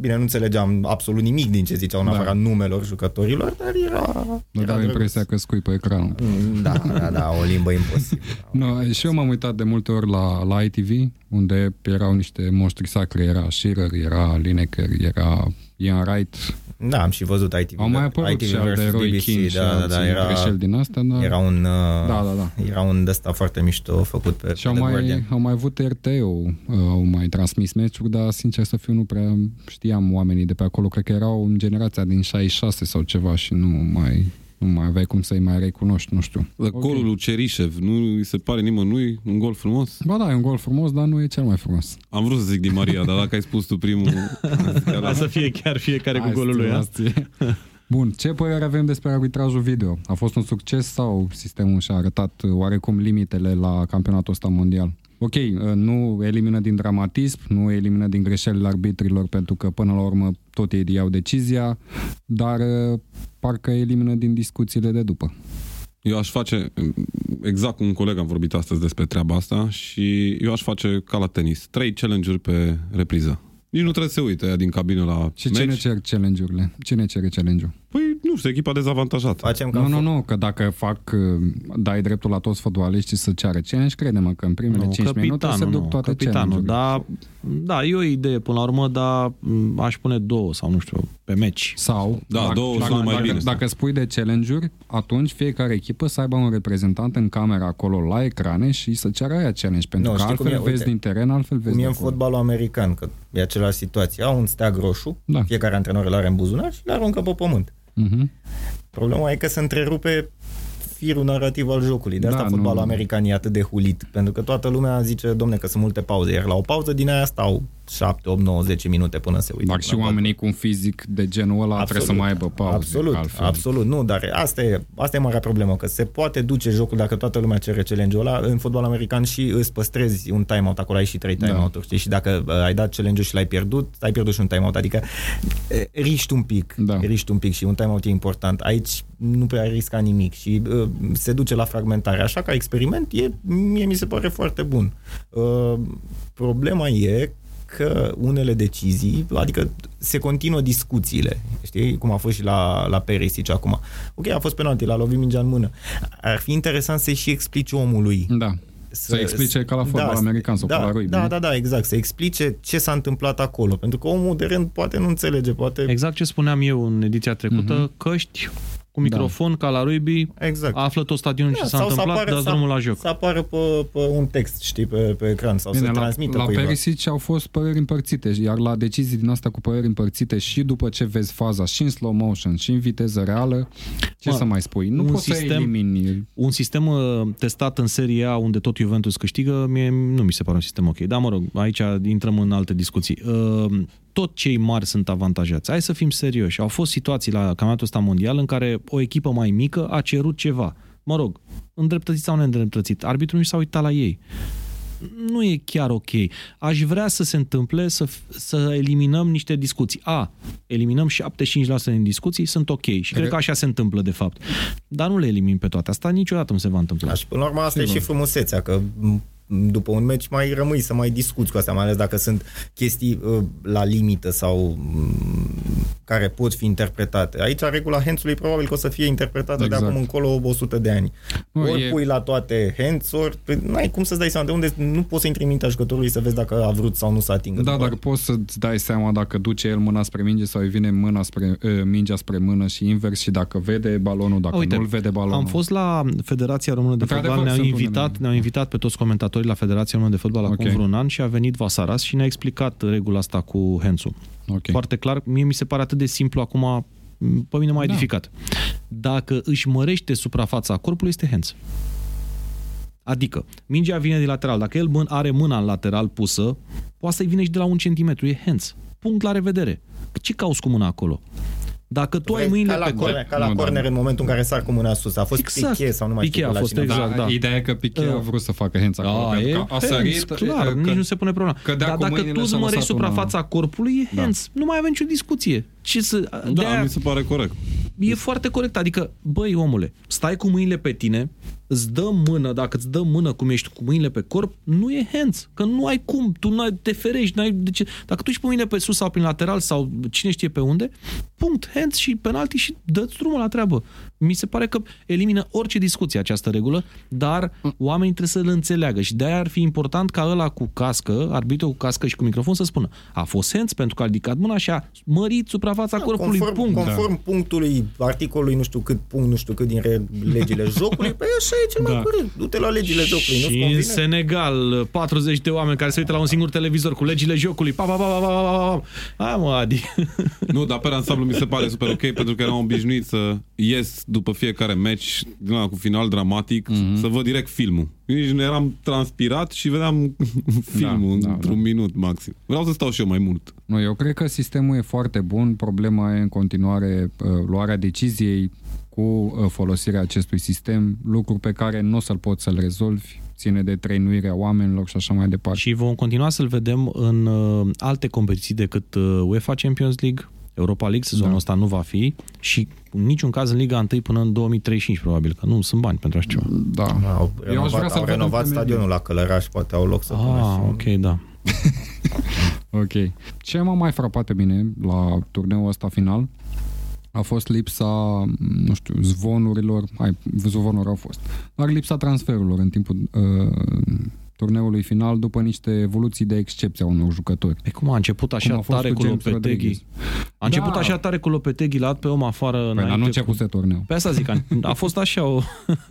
bine, nu înțelegeam absolut nimic din ce ziceau în Da. afara numelor jucătorilor, dar era... Nu era dau drăguț. impresia că scui pe ecran. Mm, Da, da, da, o limbă imposibilă. No, și eu m-am uitat de multe ori la, la ITV, unde erau niște monștri sacri, era Shearer, era Lineker, era Ian Wright. Da, am și văzut ITV. Au mai apărut ITV și al de versus Roy BBC, Keane și da, da, alții da, era, greșeli din asta, dar... era un, uh, Da, da, da. era un de ăsta foarte mișto făcut pe, Și pe au The mai, Guardian. au mai avut RTO, au mai transmis meciuri, dar sincer să fiu nu prea știam oamenii de pe acolo, cred că erau în generația din 66 sau ceva și nu mai, nu mai aveai cum să-i mai recunoști, nu știu. Dar Golul lui Cerișev, nu îi se pare nimănui un gol frumos? Ba da, e un gol frumos, dar nu e cel mai frumos. Am vrut să zic Di Maria, dar dacă ai spus tu primul... Hai să fie chiar fiecare cu Hai, golul lui. a? stimați. Bun, ce părere avem despre arbitrajul video? A fost un succes sau sistemul și-a arătat uh, oarecum limitele la campionatul ăsta mondial? Ok, uh, nu elimină din dramatism, nu elimină din greșelile arbitrilor pentru că până la urmă tot ei iau decizia, dar uh, parcă elimină din discuțiile de după. Eu aș face, exact cu un coleg am vorbit astăzi despre treaba asta și eu aș face ca la tenis. Trei challenge-uri pe repriză. Nici nu trebuie să se uite aia din cabină la Și meci. cine cer challenge-urile? Cine cere challenge-ul? Păi, nu știu, echipa dezavantajată. Facem ca Nu, în nu, fo- nu, că dacă fac, uh, dai dreptul la toți fotbaliștii să ceară challenge, crede-mă că în primele Nu, 5 minute se duc toate capitanul, challenge-urile. da, da, e o idee până la urmă, dar m, aș pune două sau nu știu, pe meci. Sau, Da, dacă, două dacă, sună mai dacă, bine. dacă spui de challenge-uri, atunci fiecare echipă să aibă un reprezentant în camera acolo la ecrane și să ceară aia challenge, pentru Nu, că știi cum altfel e? vezi Uite, din teren, altfel vezi Cum e de în acolo. fotbalul american, că e același situație. Au un steag roșu, Da. fiecare antrenor îl are în buzunar și le aruncă pe pământ. Mhm. Problema e că se întrerupe firul narrativ al jocului. De asta Da, fotbalul nu- american e atât de hulit. Pentru că toată lumea zice, domne, că sunt multe pauze. Iar la o pauză din aia stau 7, 8, 9, 10 minute până se uită. Dar și oamenii cu un fizic de genul ăla absolut, trebuie să mai aibă pauze. Absolut, altfel. absolut. Nu, dar asta e, asta e marea problemă, că se poate duce jocul dacă toată lumea cere challenge-ul ăla în fotbal american și îți păstrezi un timeout, acolo ai și trei Da. timeout-uri, știi? Și dacă uh, ai dat challenge-ul și l-ai pierdut, ai pierdut și un timeout, adică uh, riști un pic, Da. riști un pic și un timeout e important. Aici nu prea ai risca nimic și uh, se duce la fragmentare. Așa ca experiment, e, mie mi se pare foarte bun. Uh, problema e că unele decizii, adică se continuă discuțiile, știi, cum a fost și la, la Perisic acum. Ok, a fost penalti, l-a lovit mingea în mână. Ar fi interesant să-i și explici omului. Da. Să explice ca la fotbal american sau da, ca la rugby, Da, nu? da, da, exact. Să explice ce s-a întâmplat acolo. Pentru că omul de rând poate nu înțelege, poate... Exact ce spuneam eu în ediția trecută, Mhm. căști cu microfon ca la rugby, Exact. află tot stadionul ce s-a sau să întâmplat, apară- dați să- drumul la joc. Să apară pe, pe un text, știi, pe, pe ecran sau Bine, să la, transmită la cuiva. Perisic au fost păreri împărțite, iar la decizii din asta cu păreri împărțite și după ce vezi faza și în slow motion și în viteză reală, ce Mă, să mai spui? Nu un poți să sistem- elimini. Un sistem uh, testat în Serie A unde tot Juventus câștigă, mie nu mi se pare un sistem ok. Dar mă rog, aici intrăm în alte discuții. Uh, tot cei mari sunt avantajați. Hai să fim serioși. Au fost situații la campionatul ăsta mondial în care o echipă mai mică a cerut ceva. Mă rog, îndreptățit sau neîndreptățit. Arbitrul nu și s-a uitat la ei. Nu e chiar ok. Aș vrea să se întâmple să, să eliminăm niște discuții. A, eliminăm 75% din discuții, sunt ok. Și cred că așa se întâmplă, de fapt. Dar nu le elimin pe toate. Asta niciodată nu se va întâmpla. Da, și până la urmă asta e și frumusețea, că m, după un meci mai rămâi să mai discuți cu asta, mai ales dacă sunt chestii uh, la limită sau m, care pot fi interpretate. Aici regula hands-ului probabil că o să fie interpretată Exact. de acum încolo 100 de ani. Nu, ori e- pui la toate hands, ori păi, n-ai cum să-ți dai seama de unde nu poți să intri în mintea jucătorului să vezi dacă a vrut sau nu să atingă. Da, după. dar poți să-ți dai seama dacă duce el mâna spre minge sau îi vine mâna spre, uh, mingea spre mână și invers și dacă vede balonul, dacă Uite, nu-l vede balonul. Am fost la Federația Română de Într-adevăr, Fotbal, ne-au sunt invitat, unele- ne-au invitat pe toți comentatorii la Federația Română de Fotbal acum Ok. vreun an și a venit Vasaras și ne-a explicat regula asta cu Hensu. Ok. Foarte clar, mie mi se pare atât de simplu acum, m, pe mine m-a Da. edificat. Dacă își mărește suprafața corpului, este hands. Adică, mingea vine din lateral. Dacă el mân- are mâna în lateral pusă, poate să-i vine și de la un centimetru. E hands. Punct la revedere. Ce cauți cu mâna acolo? Dacă tu ai Vezi, mâinile ca la pe corp... corner, ca la Nu, da. corner în momentul în care sar cu mâna sus. A fost Exact. Piqué sau nu mai Piqué știu a la fost, cine. exact. da, da. Ideea e că Piqué Da. a vrut să facă hands acolo, Da, pentru e că a sărit, hands, clar, că- nici nu se pune problema. cădea Dar cu dacă mâinile tu îți și a mărești lăsat una- suprafața corpului, e Da. hands. Nu mai avem nicio discuție. Ce să, de Da, aia, mi se pare corect. e foarte corect. Adică, băi, omule, stai cu mâinile pe tine, îți dă mână, dacă îți dă mână cum ești cu mâinile pe corp, nu e hands. Că nu ai cum, tu n-ai, te ferești, n-ai de ce. Dacă tu ești cu mâinile pe sus sau prin lateral sau cine știe pe unde, punct, hands și penalti și dă-ți drumul la treabă. Mi se pare că elimină orice discuție această regulă, dar oamenii trebuie să-l înțeleagă și de-aia ar fi important ca ăla cu cască, arbitru cu cască și cu microfon să spună a fost hands pentru că a ridicat mâna și a mărit suprafața corpului, conform, punct. conform punctului articolului nu știu cât punct, nu știu cât din re- legile jocului, pe așa e cel mai Da. corect. Du-te la legile jocului, nu-ți Și în convine? Senegal, 40 de oameni care se uită la un singur televizor cu legile jocului. Pa, pa, pa, pa, pa, pa, pa. Hai mă, Adi. Nu, dar pe ansamblu mi se pare super ok pentru că eram obișnuit să ies după fiecare meci din ăla cu final dramatic, Mhm. mm-hmm. să văd direct filmul. Nici nu eram transpirat și vedeam filmul Da, da, într-un da. minut maxim. Vreau să stau și eu mai mult. Nu, eu cred că sistemul e foarte bun. Problema e în continuare uh, luarea deciziei cu uh, folosirea acestui sistem, lucru pe care nu o să-l poți să-l rezolvi, ține de trăinuirea oamenilor și așa mai departe. Și vom continua să-l vedem în uh, alte competiții decât uh, UEFA Champions League, Europa League, sezonul Da. ăsta nu va fi și în niciun caz în Liga 1 până în 2035 probabil, că nu sunt bani pentru așa ceva. Da. Au Eu aș vrea renovat, să-l au văd în renovat Premier stadionul la Călăraș, poate au loc să pună Ah, și un- ok, da. Ok. Ce m-a mai frapat pe mine la turneul ăsta final a fost lipsa, nu știu, zvonurilor, hai, zvonuri au fost, dar lipsa transferurilor în timpul uh, turneului final după niște evoluții de excepție a unor jucători. Pe cum a început așa Cum a fost tare cu cu James Lopeteghi? Rodriguez. A început Da. așa tare cu Lopeteghi, l-a dat pe om afară Păi, dar nu înainte începuse turneul. Pe asta zic, a, a fost așa o...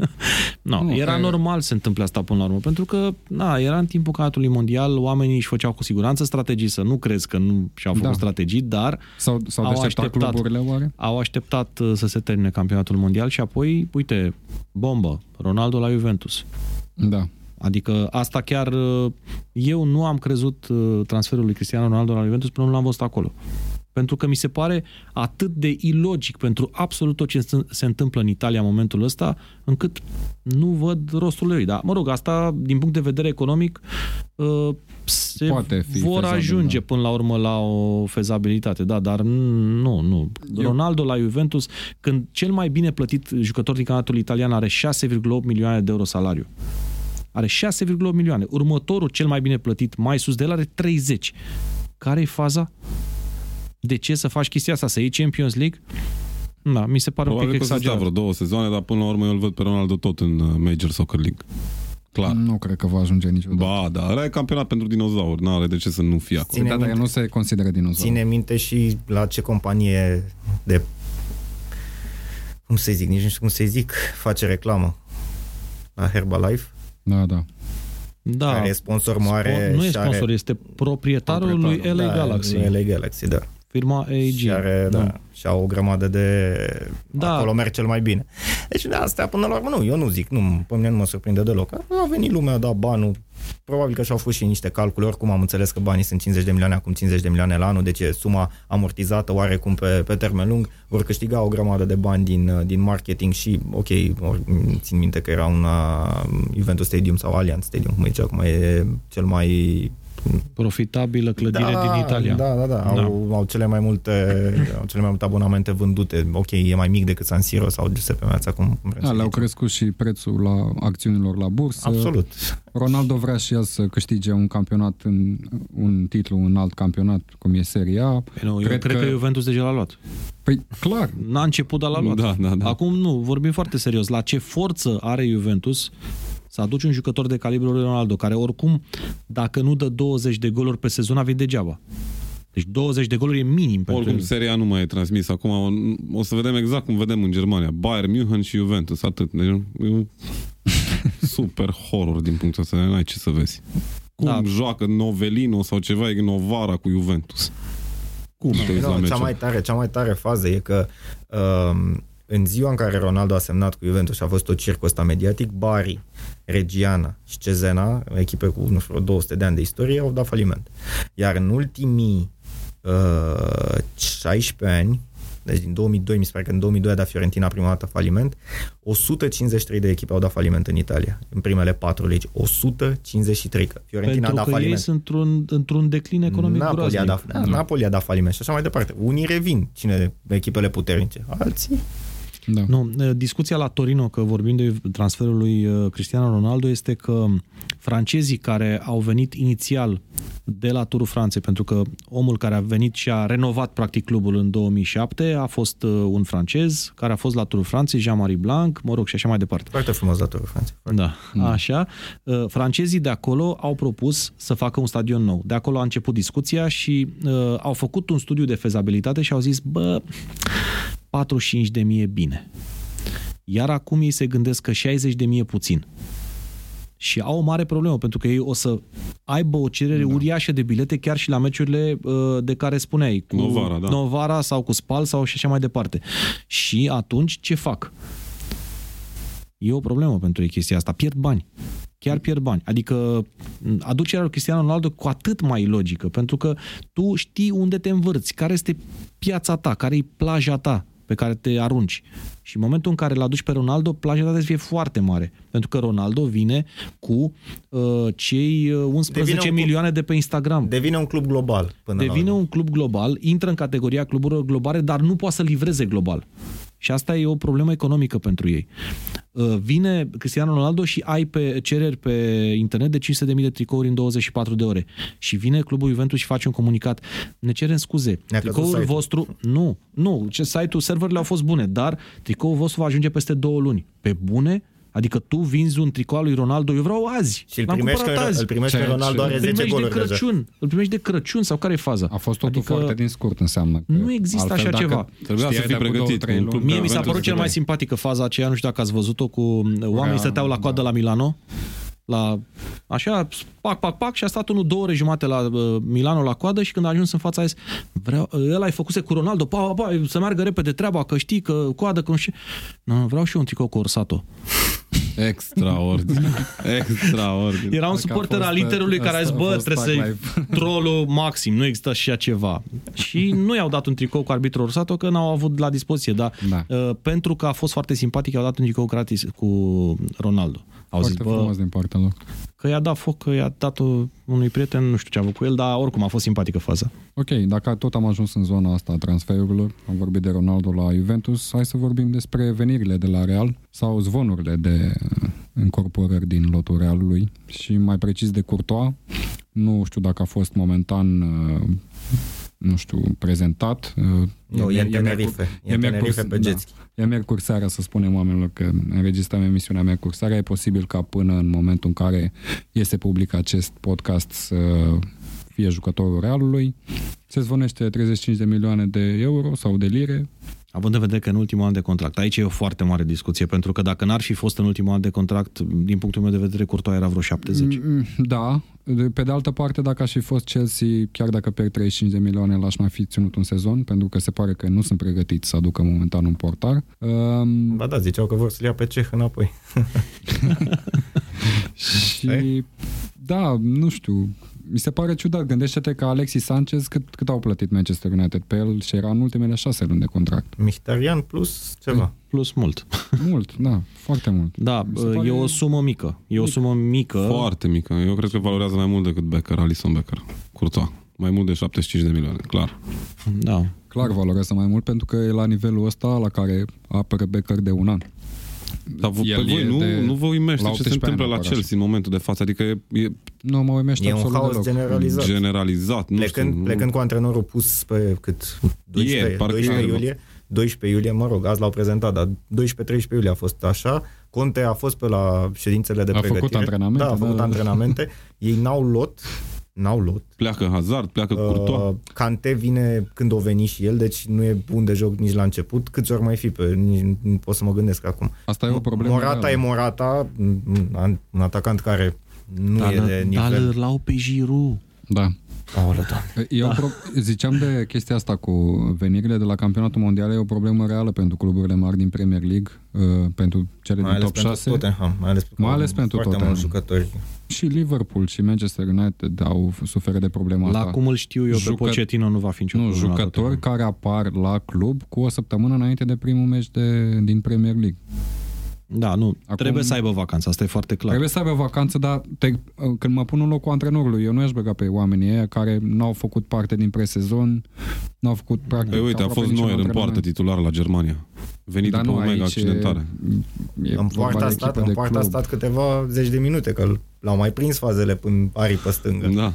no, Nu, era că- normal să se întâmple asta până la urmă, pentru că na, era în timpul campionatului mondial, oamenii își făceau cu siguranță strategii, să nu crezi că nu și-au făcut Da. strategii, dar Sau, sau Au deșteptat așteptat. cluburile oare? au așteptat uh, să se termine campionatul mondial și apoi, uite, bombă, Ronaldo la Juventus. Da. Adică asta chiar uh, eu nu am crezut uh, transferul lui Cristiano Ronaldo la Juventus până nu l-am văzut acolo. Pentru că mi se pare atât de ilogic pentru absolut tot ce se întâmplă în Italia în momentul ăsta, încât nu văd rostul lui. Dar, mă rog, asta, din punct de vedere economic, uh, se Poate fi vor fezabil, ajunge da. până la urmă la o fezabilitate, da, dar nu, nu. Eu- Ronaldo la Juventus, când cel mai bine plătit jucător din campionatul italian are 6,8 milioane de euro salariu. Are 6,8 milioane. Următorul, cel mai bine plătit, mai sus de el, are 30. Care e faza? De ce să faci chestia asta? Să iei Champions League? Da, mi se pare un Probabil pic că o să stea exagerat. vreo două sezoane, dar până la urmă eu îl văd pe Ronaldo tot în uh, Major Soccer League. Clar. Nu cred că va ajunge niciodată. Ba, da, ăla e campionat pentru dinozauri, n-are de ce să nu fie acolo. Ține Da, dar el minte- nu se consideră dinozaur. Ține minte și la ce companie de cum să zic, nici nu știu cum să zic, face reclamă la Herbalife, Da, da. Da, care e sponsor mare Spon- nu e și are- sponsor, este proprietarul lui LA da, Galaxy, lui LA Galaxy, da. Firma AEG. Și are, da. și au o grămadă de... Da. Acolo merg cel mai bine. Deci de astea până la urmă nu, eu nu zic, nu, pe mine nu mă surprinde deloc. A venit lumea, a dat banul, probabil că și-au fost și niște calcule, oricum am înțeles că banii sunt 50 de milioane, acum 50 de milioane la anul, deci e suma amortizată oarecum pe, pe termen lung, vor câștiga o grămadă de bani din, din marketing și, ok, or, țin minte că era un uh, Juventus Stadium sau Allianz Stadium, cum zice acum, e cel mai Profitabilă clădire din Italia. Da, da, da. Au, au cele mai multe au cele mai multe abonamente vândute. Ok, e mai mic decât San Siro sau Giuseppe Meazza, cum cum vrem Da, să le-au zicem. crescut și prețul la acțiunilor la bursă. Absolut. Ronaldo vrea și el să câștige un campionat, în, un titlu în alt campionat, cum e Serie A. Păi nu, eu cred, cred că... că Juventus deja l-a luat. Păi, clar, N-a început, dar l-a luat. Da, da, da. Acum nu, vorbim foarte serios. La ce forță are Juventus să aduci un jucător de calibrul lui Ronaldo, care oricum, dacă nu dă 20 de goluri pe sezon, a venit degeaba. Deci 20 de goluri e minim pentru Oricum, el. seria nu mai e transmis. Acum o, o să vedem exact cum vedem în Germania. Bayern München și Juventus, atât. Deci e un super horror din punctul ăsta. N-ai ce să vezi. Cum Da. da. joacă Novelino sau ceva e Novara cu Juventus. Cum te uiți la Nu, cea meciul? mai tare, cea mai tare fază e că um, în ziua în care Ronaldo a semnat cu Juventus și a fost tot circul ăsta mediatic, Bari, Reggiana și Cezena, echipe cu, nu știu, 200 de ani de istorie, au dat faliment. Iar în ultimii uh, 16 ani, deci din 2002, mi se pare că în 2002 a dat Fiorentina prima dată faliment, 153 de echipe au dat faliment în Italia, în primele patru legi. 153, că Fiorentina Pentru a dat că ei faliment. sunt într-un, într-un declin economic Napoli a, groaznic. dat, da, Napoli a dat faliment și așa mai departe. Unii revin, cine echipele puternice, alții. Da. Nu, discuția la Torino, că vorbim de transferul lui uh, Cristiano Ronaldo, este că francezii care au venit inițial de la Turul Franței, pentru că omul care a venit și a renovat practic clubul în 2007 a fost uh, un francez care a fost la Turul Franței, Jean-Marie Blanc, mă rog, și așa mai departe. Foarte frumos datorul Franței. Da, așa. Uh, Francezii de acolo au propus să facă un stadion nou. De acolo a început discuția și uh, au făcut un studiu de fezabilitate și au zis, bă, 45 de mii e bine. Iar acum ei se gândesc că 60 de mii e puțin. Și au o mare problemă, pentru că ei o să aibă o cerere da. uriașă de bilete chiar și la meciurile uh, de care spuneai, cu Novara, da. Novara sau cu Spal sau și așa mai departe. Și atunci ce fac? E o problemă pentru ei chestia asta. Pierd bani. Chiar pierd bani. Adică m, aducerea lui Cristiano Ronaldo cu atât mai logică, pentru că tu știi unde te învârți, care este piața ta, care e plaja ta pe care te arunci. Și în momentul în care îl aduci pe Ronaldo, plaja ta trebuie să fie foarte mare. Pentru că Ronaldo vine cu uh, cei uh, 11 Devine un club- milioane de pe Instagram. Devine un club global până Devine la urmă. un club global, intră în categoria cluburilor globale, dar nu poate să livreze global. Și asta e o problemă economică pentru ei. Uh, Vine Cristiano Ronaldo și ai pe cereri pe internet de 500.000 de tricouri în 24 de ore. Și vine clubul Juventus și face un comunicat. Ne cerem scuze. Ne-a căzut Tricoul site-ul. vostru... Nu, nu. Ce site-ul, serverele au fost bune, dar tricoul vostru va ajunge peste două luni. Pe bune? Adică tu vinzi un tricou al lui Ronaldo, eu vreau azi. Și îl L-am primești, cumpărat că, azi. îl primești că Ce- Ronaldo ce- are Îl 10 primești de goluri deja. Crăciun. Îl primești de Crăciun sau care e faza? A fost totul Adică- foarte din scurt, înseamnă. Că Nu există așa dacă ceva. Trebuia să știai fii de cu două, pregătit. trei Un luni, club Mie Da, mi s-a Juventus părut cel să mai fie. simpatică faza aceea, nu știu dacă ați văzut-o, cu oamenii stăteau la coadă la Milano, la, așa, pac, pac, pac, și a stat unul două ore jumate la uh, Milano la coadă și când a ajuns în fața a zis, vreau, el ai făcuse cu Ronaldo, pa, pa, pa, să meargă repede treaba, că știi, că coadă, că nu știu. Nu, nu, vreau și eu un tricou cu Orsato. Extraordinar. Extraordinar. Era un Dacă a suporter fost, al Interului care a zis, asta a bă, fost trebuie tag să-i trolul maxim, nu există așa ceva. Și nu i-au dat un tricou cu arbitrul Rosato, că n-au avut la dispoziție, dar Da. uh, pentru că a fost foarte simpatic, i-au dat un tricou gratis cu Ronaldo. Au Foarte zis, bă, frumos din partea lor. că i-a dat foc, că i-a dat unui prieten, nu știu ce a avut cu el, dar oricum a fost simpatică faza. Ok, dacă tot am ajuns în zona asta a transferurilor, am vorbit de Ronaldo la Juventus, hai să vorbim despre venirile de la Real sau zvonurile de uh, încorporări din lotul Realului și mai precis de Courtois. Nu știu dacă a fost momentan uh, nu știu, prezentat. Uh, Nu, e în miercuri- Tenerife. E în miercuri- Tenerife pe jet ski. Da. E miercuri seara, să spunem oamenilor că înregistrăm emisiunea miercuri seara. E posibil ca până în momentul în care este public acest podcast să fie jucătorul Realului. Se zvonește 35 de milioane de euro sau de lire. Având în vedere că în ultimul an de contract, aici e o foarte mare discuție, pentru că dacă n-ar fi fost în ultimul an de contract, din punctul meu de vedere, Courtois era vreo 70. Mm, Da. De- Pe de altă parte, dacă aș fi fost Chelsea, chiar dacă pierd 35 de milioane, l-aș mai fi ținut un sezon, pentru că se pare că nu sunt pregătiți să aducă momentan un portar. Um, Ba da, ziceau că vor să-l ia pe ceh înapoi. Și da, nu știu, mi se pare ciudat. Gândește-te că Alexis Sanchez cât, cât au plătit Manchester United pe el și era în ultimele șase luni de contract. Mihtarian plus ceva. Plus mult. Mult, da, foarte mult. Da, Mi se pare- e o sumă mică. E o sumă mică. Foarte mică. Eu cred că valorează mai mult decât Becker, Alison Becker. Courtois. Mai mult de 75 de milioane, clar. Da. Clar valorează mai mult pentru că e la nivelul ăsta la care apără Becker de un an. Dar vă, pe El voi e nu, de- nu vă uimește la ce 18 se întâmplă ani la apăraș. Chelsea în momentul de față? Adică e, e Nu mă uimește E un absolut haos deloc. generalizat. generalizat. Nu Plecând, știu, plecând cu antrenorul pus pe cât? 12, Ieri, parcă 12 ieri, iulie? 12 iulie, mă rog, azi l-au prezentat, dar 12-13 iulie a fost așa. Conte a fost pe la ședințele de A făcut pregătire. antrenamente, Da, a făcut da. antrenamente. Ei n-au lot, n-au lot. Pleacă Hazard, pleacă uh, Courtois. Uh, Cante vine când o veni și el, deci nu e bun de joc nici la început. Câți ori mai fi pe... Nici, nu pot să mă gândesc acum. Asta e o problemă. Morata reală. e Morata, un, un atacant care nu Dar, e de dar nivel. îl lau pe Giroud. Da. Aoleu, da. E o pro- ziceam de chestia asta cu venirile de la campionatul mondial, e o problemă reală pentru cluburile mari din Premier League, uh, pentru cele Mai din ales top pentru 6 Tottenham. Mai ales, Mai ales pentru foarte Tottenham. mulți jucători. și Liverpool și Manchester United au suferit de problema La asta. cum îl știu eu, Jucă- pe Pochettino nu va fi nicio nu, problemă la jucători Tottenham. care apar la club cu o săptămână înainte de primul meci de, din Premier League. Da, nu, Acum- trebuie să aibă vacanță, asta e foarte clar. Trebuie să aibă vacanță, dar te, când mă pun în locul antrenorului, eu nu aș băga pe oamenii ăia care n-au făcut parte din presezon, n-au făcut practic Păi uite, a aproape fost niciun Neuer în antrenament. poartă titular la Germania. Venit Dar după nu, o mega aici accidentare. E, e În vorba poartă a de stat, echipă în de poartă a club. stat câteva zeci de minute, că l-au mai prins fazele până aripă stângă. Da.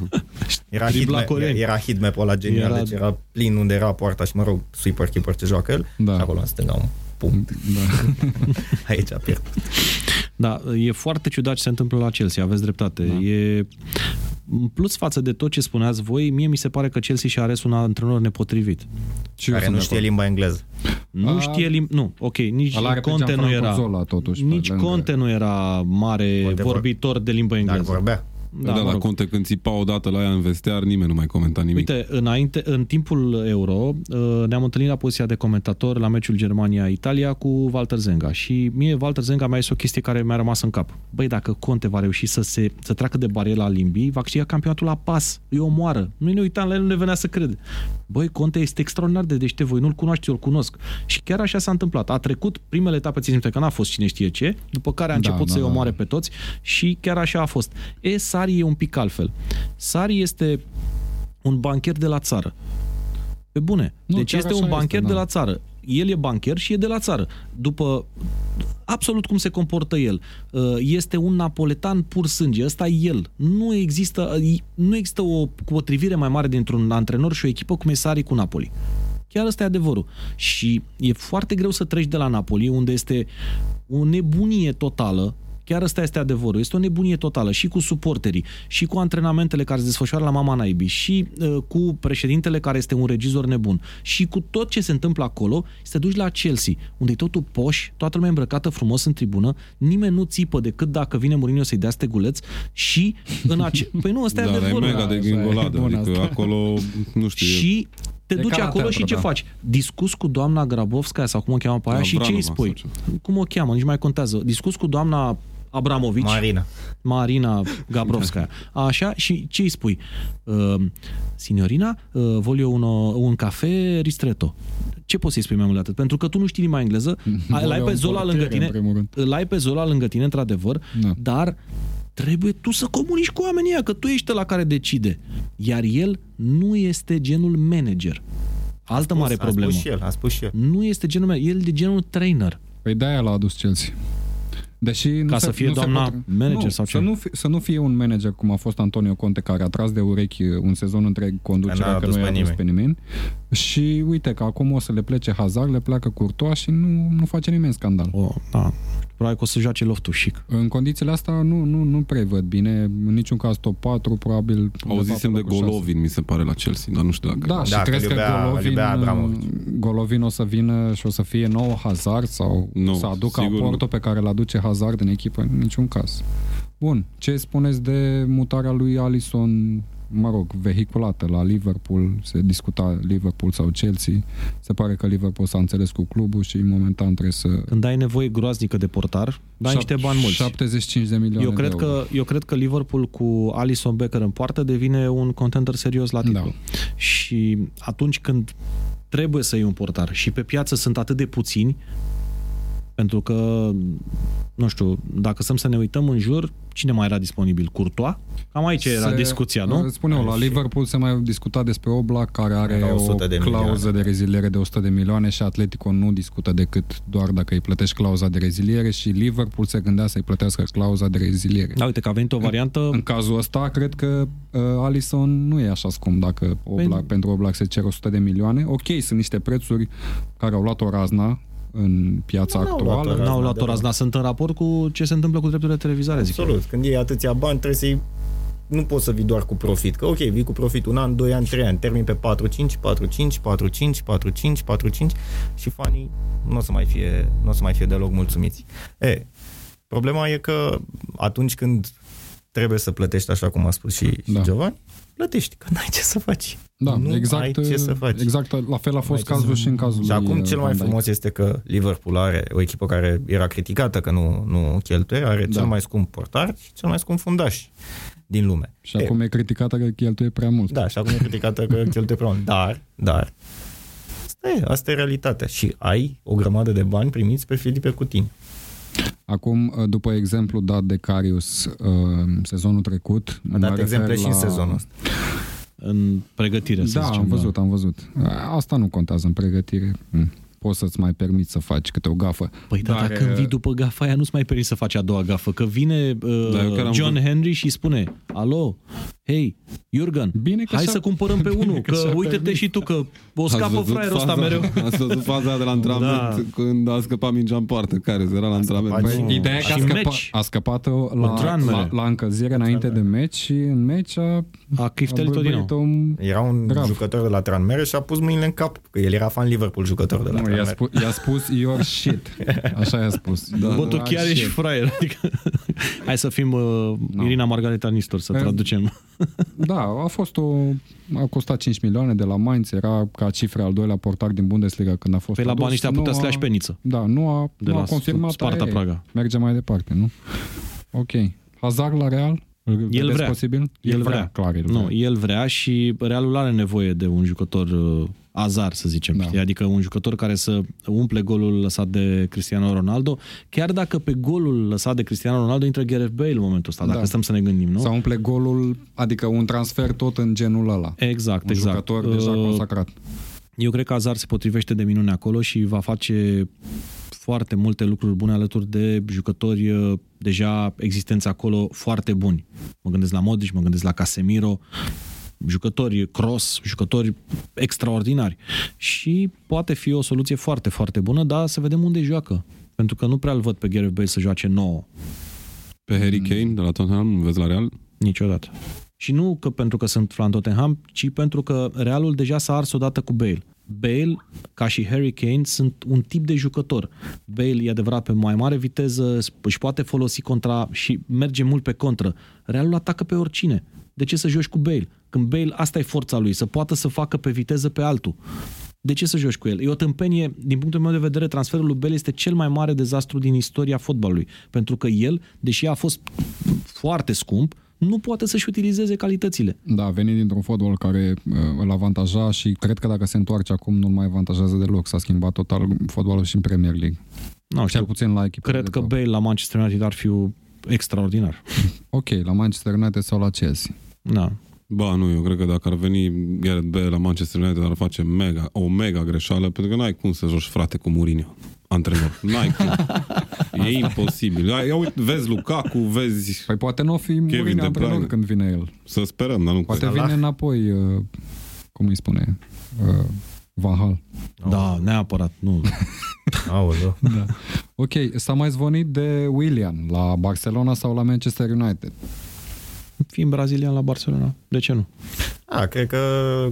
Era Dribla hitmap, corect. era hitmap ăla genial, Era- era... deci era plin unde era poarta și, mă rog, sweeper keeper ce joacă el. Da. Și acolo în stânga un punct. Da. Aici a pierdut. Da, e foarte ciudat ce se întâmplă la Chelsea, aveți dreptate. Da. E în plus față de tot ce spuneați voi, mie mi se pare că Chelsea și-a ales un antrenor nepotrivit. Și eu care sunt nu de știe acord. limba engleză. Nu A- știe lim- Nu, ok, nici Ăla are pe Conte nu Gianfranco era... Zola, totuși, pe nici lângă. Conte nu era mare Conte vor- vorbitor de limbă Dar engleză. vorbea. Da, da, mă la rog. Conte când țipa odată la ea în vestiar, nimeni nu mai comenta nimic. Uite, înainte, în timpul Euro, uh, ne-am întâlnit la poziția de comentator la meciul Germania-Italia cu Walter Zenga și mie Walter Zenga mi-a zis o chestie care mi-a rămas în cap. Băi, dacă Conte va reuși să, se, să treacă de bariera limbii, va câștiga campionatul la pas. Îi omoară. Noi ne uitam la el, nu ne venea să crede. Băi, Conte este extraordinar de deștept, voi nu-l cunoașteți, eu îl cunosc. Și chiar așa s-a întâmplat. A trecut primele etape, țin minte că n-a fost cine știe ce, după care a Da, început da, să-i da, omoare da. pe toți și chiar așa a fost. E, Sari e un pic altfel. Sari este un bancher de la țară. Pe bune. Nu, deci chiar este așa un bancher este, de da. la țară. El e bancher și e de la țară. După absolut cum se comportă el. Uh, Este un napoletan pur sânge. Ăsta e el. Nu există, nu există o potrivire mai mare dintre un antrenor și o echipă cum e Sari cu Napoli. Chiar ăsta e adevărul. Și e foarte greu să treci de la Napoli, unde este o nebunie totală, Chiar ăsta este adevărul. Este o nebunie totală și cu suporterii, și cu antrenamentele care se desfășoară la Mama Naibii, și uh, cu președintele care este un regizor nebun, și cu tot ce se întâmplă acolo, să te duci la Chelsea, unde e totul poș, toată lumea îmbrăcată frumos în tribună, nimeni nu țipă decât dacă vine Mourinho să-i dea steguleț și în ace... Păi nu, ăsta e da, dar e adevărul. mega de Așa e, gingoladă. bun Adică asta. acolo, nu știu, e- Și te E duci ca la acolo teatru, și ce da. faci? Discus cu doamna Grabovskaya sau cum o cheamă pe aia și ce îi Avranova spui? sau Cum o cheamă? Nici mai contează. Discus cu doamna Abramovici. Marina. Marina Gabrovskaya. Așa, și ce îi spui? Uh, signorina, uh, voglio uno, un cafe ristretto. Ce poți să-i spui mai mult de atât? Pentru că tu nu știi limba engleză, îl ai pe un Zola portier, lângă în tine, primul rând. îl ai pe Zola lângă tine, într-adevăr, Da. dar trebuie tu să comunici cu oamenii ăia, că tu ești la care decide. Iar el nu este genul manager. Altă mare A problemă. spus și el, a spus și el. Nu este genul manager, el e de genul trainer. Păi de-aia l-a adus Chelsea. Deși nu Ca se, să fie nu se doamna pot- manager nu, sau să ce? nu, fi, să nu fie un manager cum a fost Antonio Conte, care a tras de urechi un sezon întreg Că conducerea n-a că adus nu i-a pe adus nimeni. pe nimeni. Și uite că acum o să le plece Hazard, le pleacă Courtois și nu, nu face nimeni scandal. O, da. Probabil că o să joace loftul chic. În condițiile astea nu, nu, nu prevăd bine. În niciun caz top 4, probabil... Auzisem de undeva pe locul șase. Golovin, mi se pare, la Chelsea, dar nu știu dacă... Da, și Da, că crezi că iubea- Golovin, iubea Abramovic. Golovin o să vină și o să fie nou Hazard sau Nu, să aducă sigur nu. aportul pe care îl aduce Hazard în echipă? În niciun caz. Bun, ce spuneți de mutarea lui Alisson, mă rog, vehiculată la Liverpool, se discuta Liverpool sau Chelsea, se pare că Liverpool s-a înțeles cu clubul și momentan trebuie să... Când ai nevoie groaznică de portar, dai Șap- niște bani mulți. 75 de milioane Eu cred, de euro. că, eu cred că Liverpool cu Alisson Becker în poartă devine un contender serios la titlu. Da. Și atunci când trebuie să iei un portar și pe piață sunt atât de puțini, pentru că, nu știu, dacă stăm să ne uităm în jur, cine mai era disponibil? Courtois? Cam aici era Se- discuția, nu? Spune eu, la Liverpool se mai discuta despre Oblak, care are Era o 100 de clauză milioane. de reziliere de 100 de milioane și Atletico nu discută decât doar dacă îi plătești clauza de reziliere și Liverpool se gândea să-i plătească clauza de reziliere. Da, uite că a venit o variantă În cazul ăsta, cred că uh, Alisson nu e așa scump dacă Oblak, Păi- pentru Oblak se cer 100 de milioane. Ok, sunt niște prețuri care au luat o razna în piața Nu, n-au luat-o actuală. razna. n-au luat o deloc. razna, sunt în raport cu ce se întâmplă cu drepturile de televizare, zic eu. Absolut. Când iei atâția bani, trebuie să-i nu poți să vii doar cu profit. Că ok, vii cu profit un an, doi ani, trei ani, termin pe 4-5, 4-5, 4-5, 4-5, 4-5 și fanii nu o să mai fie, nu o să mai fie deloc mulțumiți. E, problema e că atunci când trebuie să plătești, așa cum a spus și, și Da. Giovanni, plătești, că n-ai ce să faci. Da, nu exact, ai ce să faci. exact la fel a fost ce să- cazul și în cazul Și lui acum uh, cel mai Van Dijk. frumos este că Liverpool are o echipă care era criticată că nu, nu cheltuie, are Da. cel mai scump portar și cel mai scump fundaș din lume. Și acum e criticată că cheltuie prea mult. Da, și acum e criticată că cheltuie prea mult. Dar, dar, asta e, asta e realitatea. Și ai o grămadă de bani primiți pe Filipe Coutinho. Acum, uh, după exemplu dat de Carius uh, sezonul trecut, A dat mă exemple refer și în sezonul ăsta. În pregătire, să Da, zicem. am văzut, am văzut. Asta nu contează în pregătire. Hm. Poți să-ți mai permiți să faci câte o gafă. Păi da, Dar, dacă uh, vii după gafa aia, nu-ți mai permis să faci a doua gafă, că vine uh, Da, eu chiar am John vrut- Henry și spune, alo, hei, Jurgen, Bine că hai și-a- să cumpărăm pe unul, că că și-a uite-te permis. și tu, că o Ați scapă văzut fraierul ăsta faza- mereu. Ați văzut faza de la antrenament Da. când a scăpat mingea în poartă. Care era la antrenament? scăpat Băi, și- Ideea e că Și a, în scăpa, meci. a scăpat la, Tranmere. la, la încălzire înainte de meci și în meci a, A a chiftelit-o din nou. bâlbâit-o Era un Grav. jucător de la Tranmere și a pus mâinile în cap, că el era fan Liverpool jucător de la Nu, i-a, Tranmere. spus, i-a spus your shit. Așa i-a spus. Da, Bă, tu chiar ești shit. fraier. Adică, hai să fim uh, Irina Margareta Nistor, să Eh, traducem. Da, a fost o... A costat 5 milioane de la Mainz, era ca cifre al doilea portar din Bundesliga când a fost Pe la adus. banii ăștia Nu putea să le a- lași pe niță. Da, nu a, De nu la a confirmat Sparta aia e. Praga. Merge mai departe, nu? Ok. Hazard la Real? Îl vedeți vrea. posibil? El vrea. clar, el Nu, vrea. el vrea și Realul are nevoie de un jucător uh, azar, să zicem. Da. Da. Adică un jucător care să umple golul lăsat de Cristiano Ronaldo, chiar dacă pe golul lăsat de Cristiano Ronaldo intră Gareth Bale în momentul ăsta, dacă Da. stăm să ne gândim, nu? Sau umple golul, adică un transfer tot în genul ăla. Exact, Un exact. jucător deja Uh, consacrat. Eu cred că Azar se potrivește de minune acolo și va face foarte multe lucruri bune alături de jucători uh, deja existenți acolo foarte buni. Mă gândesc la Modric, mă gândesc la Casemiro, jucători cross, jucători extraordinari. Și poate fi o soluție foarte, foarte bună, dar să vedem unde joacă. Pentru că nu prea îl văd pe Gareth Bale să joace nouă. Pe Harry Kane de la Tottenham, nu vezi la Real? Niciodată. Și nu că pentru că sunt fan Tottenham, ci pentru că Realul deja s-a ars odată cu Bale. Bale, ca și Harry Kane, sunt un tip de jucător. Bale e adevărat pe mai mare viteză, își poate folosi contra și merge mult pe contră. Realul atacă pe oricine. De ce să joci cu Bale? Când Bale, asta e forța lui, să poată să facă pe viteză pe altul. De ce să joci cu el? E o tâmpenie, din punctul meu de vedere, transferul lui Bale este cel mai mare dezastru din istoria fotbalului. Pentru că el, deși a fost foarte scump, nu poate să-și utilizeze calitățile. Da, a venit dintr-un fotbal care uh, îl avantaja și cred că dacă se întoarce acum nu-l mai avantajează deloc. S-a schimbat total fotbalul și în Premier League. Nu Cel știu, puțin la echipă. cred că Bale la Manchester United ar fi extraordinar. Ok, la Manchester United sau la Chelsea. Da. Ba, nu, eu cred că dacă ar veni Gareth Bale la Manchester United ar face mega, o mega greșeală, pentru că n-ai cum să joci frate cu Mourinho, antrenor. N-ai cum. E imposibil. Ia, ia uite, vezi Lukaku, vezi... Păi poate nu o fi De Mourinho antrenor Bruyne. când vine el. Să sperăm, dar nu Poate cred. vine înapoi, uh, cum îi spune, uh, Van Hal. Da, neapărat, nu. Aoleu. Da. Ok, s-a mai zvonit de William la Barcelona sau la Manchester United. Fiind brazilian la Barcelona, de ce nu? Da, cred că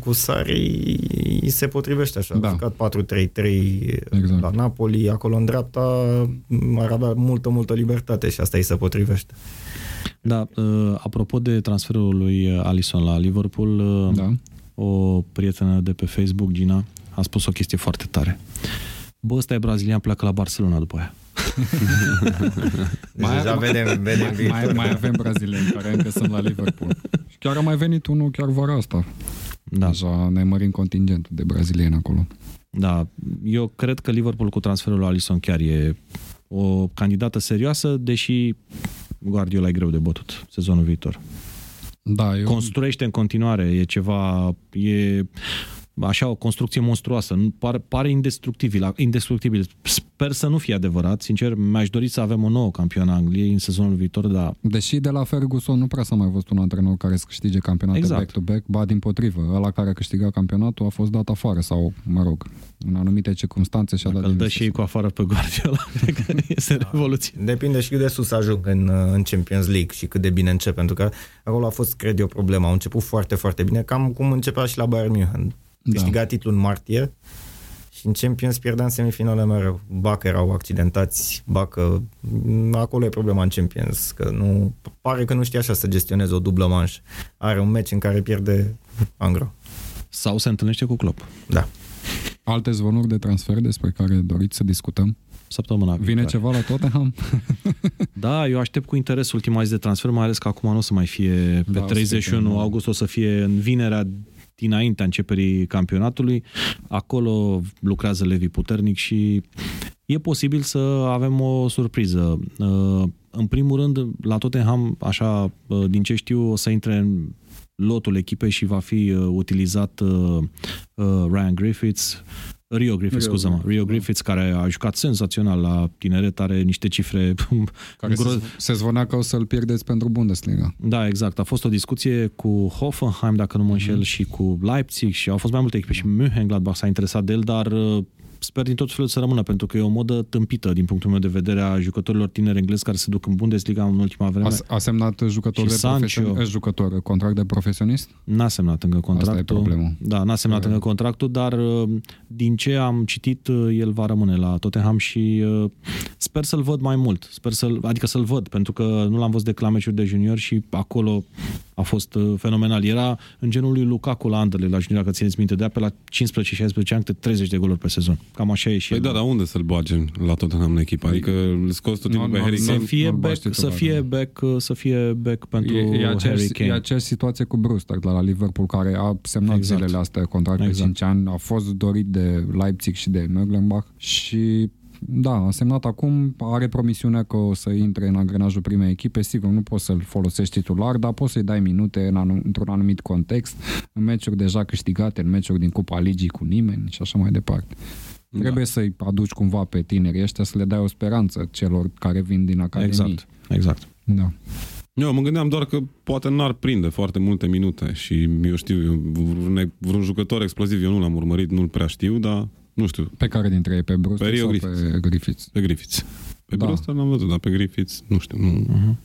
cu Sari îi se potrivește așa. Da. A jucat 4-3-3 Exact. la Napoli, acolo în dreapta ar avea multă, multă libertate și asta îi se potrivește. Da, uh, apropo de transferul lui uh, Alisson la Liverpool, uh, Da. o prietenă de pe Facebook, Gina, a spus o chestie foarte tare. Bă, ăsta e brazilian, pleacă la Barcelona după aia. Deci deja vedem, vedem mai, viitor. mai avem brazilieni care încă sunt la Liverpool. Și chiar a mai venit unul chiar vara asta. Da, Deja ne mărim contingentul de brazilieni acolo. da. Eu cred că Liverpool cu transferul lui Alisson chiar e o candidată serioasă, deși Guardiola e greu de bătut sezonul viitor. Da, eu... Construiește în continuare, e ceva, e așa o construcție monstruoasă, nu, pare, pare indestructibil, indestructibil. Sper să nu fie adevărat, sincer, mi-aș dori să avem o nouă campioană a Angliei în sezonul viitor, dar Deși de la Ferguson nu prea s-a mai văzut un antrenor care să câștige campionate Exact. back-to-back, ba din potrivă, ăla care a câștigat campionatul a fost dat afară sau, mă rog, în anumite circunstanțe și-a dat dacă îl dă demisia. și ei cu afară pe Guardiola, cred că este revoluție. Depinde și cât de sus ajung în, în Champions League și cât de bine încep, pentru că acolo a fost, cred eu, problema. Au început foarte, foarte bine, cam cum începea și la Bayern München. Câștiga da. titlul în martie și în Champions pierdea în semifinale mereu. Ba că erau accidentați, ba că acolo e problema în Champions, că nu, pare că nu știe așa să gestioneze o dublă manșă. Are un meci în care pierde angro. Sau se întâlnește cu Klopp. Da. Alte zvonuri de transfer despre care doriți să discutăm? Săptămâna Vine viitoare. ceva la Tottenham? Da, eu aștept cu interes ultima zi de transfer, mai ales că acum nu o să mai fie pe Da, o să 31 fie, da. august, o să fie în vinerea dinaintea începerii campionatului. Acolo lucrează Levi puternic și e posibil să avem o surpriză. Uh, În primul rând, la Tottenham, așa, uh, din ce știu, o să intre în lotul echipei și va fi uh, utilizat uh, uh, Ryan Griffiths, Rio Griffiths, Rio scuză-mă, Griffiths, Rio da. Griffiths, care a jucat senzațional la tineret, are niște cifre Care Gro- se, se zvonea că o să-l pierdeți pentru Bundesliga. Da, exact. A fost o discuție cu Hoffenheim, dacă nu mă înșel, Mhm. și cu Leipzig și au fost mai multe echipe și Mönchengladbach s-a interesat de el, dar uh, sper din tot felul să rămână, pentru că e o modă tâmpită din punctul meu de vedere a jucătorilor tineri englezi care se duc în Bundesliga în ultima vreme. A, a semnat jucător Și de Sancho. profesionist, jucător, contract de profesionist? N-a semnat încă contractul. Asta e problema. Da, n-a semnat Uh. încă contractul, dar uh, din ce am citit, uh, el va rămâne la Tottenham și uh, sper să-l văd mai mult. Sper să adică să-l văd, pentru că nu l-am văzut decât la meciuri de junior și acolo a fost uh, fenomenal. Era în genul lui Lukaku la Anderlecht, la junior, dacă țineți minte, de pe la 15-16 ani, câte 30 de goluri pe sezon. Cam așa e și Păi el. da, dar unde să-l bage la Tottenham în echipă? Adică îl scoți tot timpul Nu, pe nu, Harry nu. să Kane? fie nu-l back, bași să titular, fie da. back, uh, să fie back pentru E, e, Harry aceeași, Kane. e aceeași situație cu Brewster la, la Liverpool, care a semnat Exact. zilele astea contract Exact. de 5 ani, a fost dorit de Leipzig și de Möglenbach și da, a semnat acum, are promisiunea că o să intre în angrenajul primei echipe, sigur, nu poți să-l folosești titular, dar poți să-i dai minute în anu- într-un anumit context, în meciuri deja câștigate, în meciuri din Cupa Ligii cu nimeni și așa mai departe. Da. Trebuie să-i aduci cumva pe tinerii ăștia să le dai o speranță celor care vin din academie. Exact, exact. Da. Eu mă gândeam doar că poate n-ar prinde foarte multe minute și eu știu, eu, vreun, vreun jucător exploziv eu nu l-am urmărit, nu-l prea știu, dar nu știu, Pe care dintre ei? Pe Brewster Pe Rio sau Griffiths. pe Griffiths? pe Griffiths. Pe Da. da. Brewster l-am văzut, dar pe Griffiths, nu știu, nu. Uh-huh.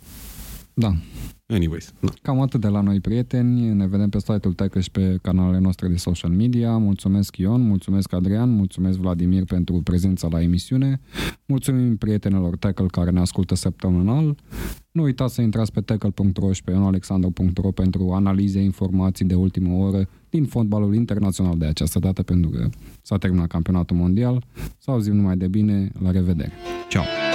Da. Anyways, da. Cam atât de la noi, prieteni. Ne vedem pe site-ul Tackle și pe canalele noastre de social media. Mulțumesc Ion, mulțumesc Adrian, mulțumesc Vladimir pentru prezența la emisiune. Mulțumim prietenilor Tackle care ne ascultă săptămânal. Nu uitați să intrați pe tackle.ro și pe ionalexandru.ro pentru analize, informații de ultimă oră din fotbalul internațional de această dată, pentru că s-a terminat campionatul mondial. Să auzim numai de bine. La revedere! Ciao!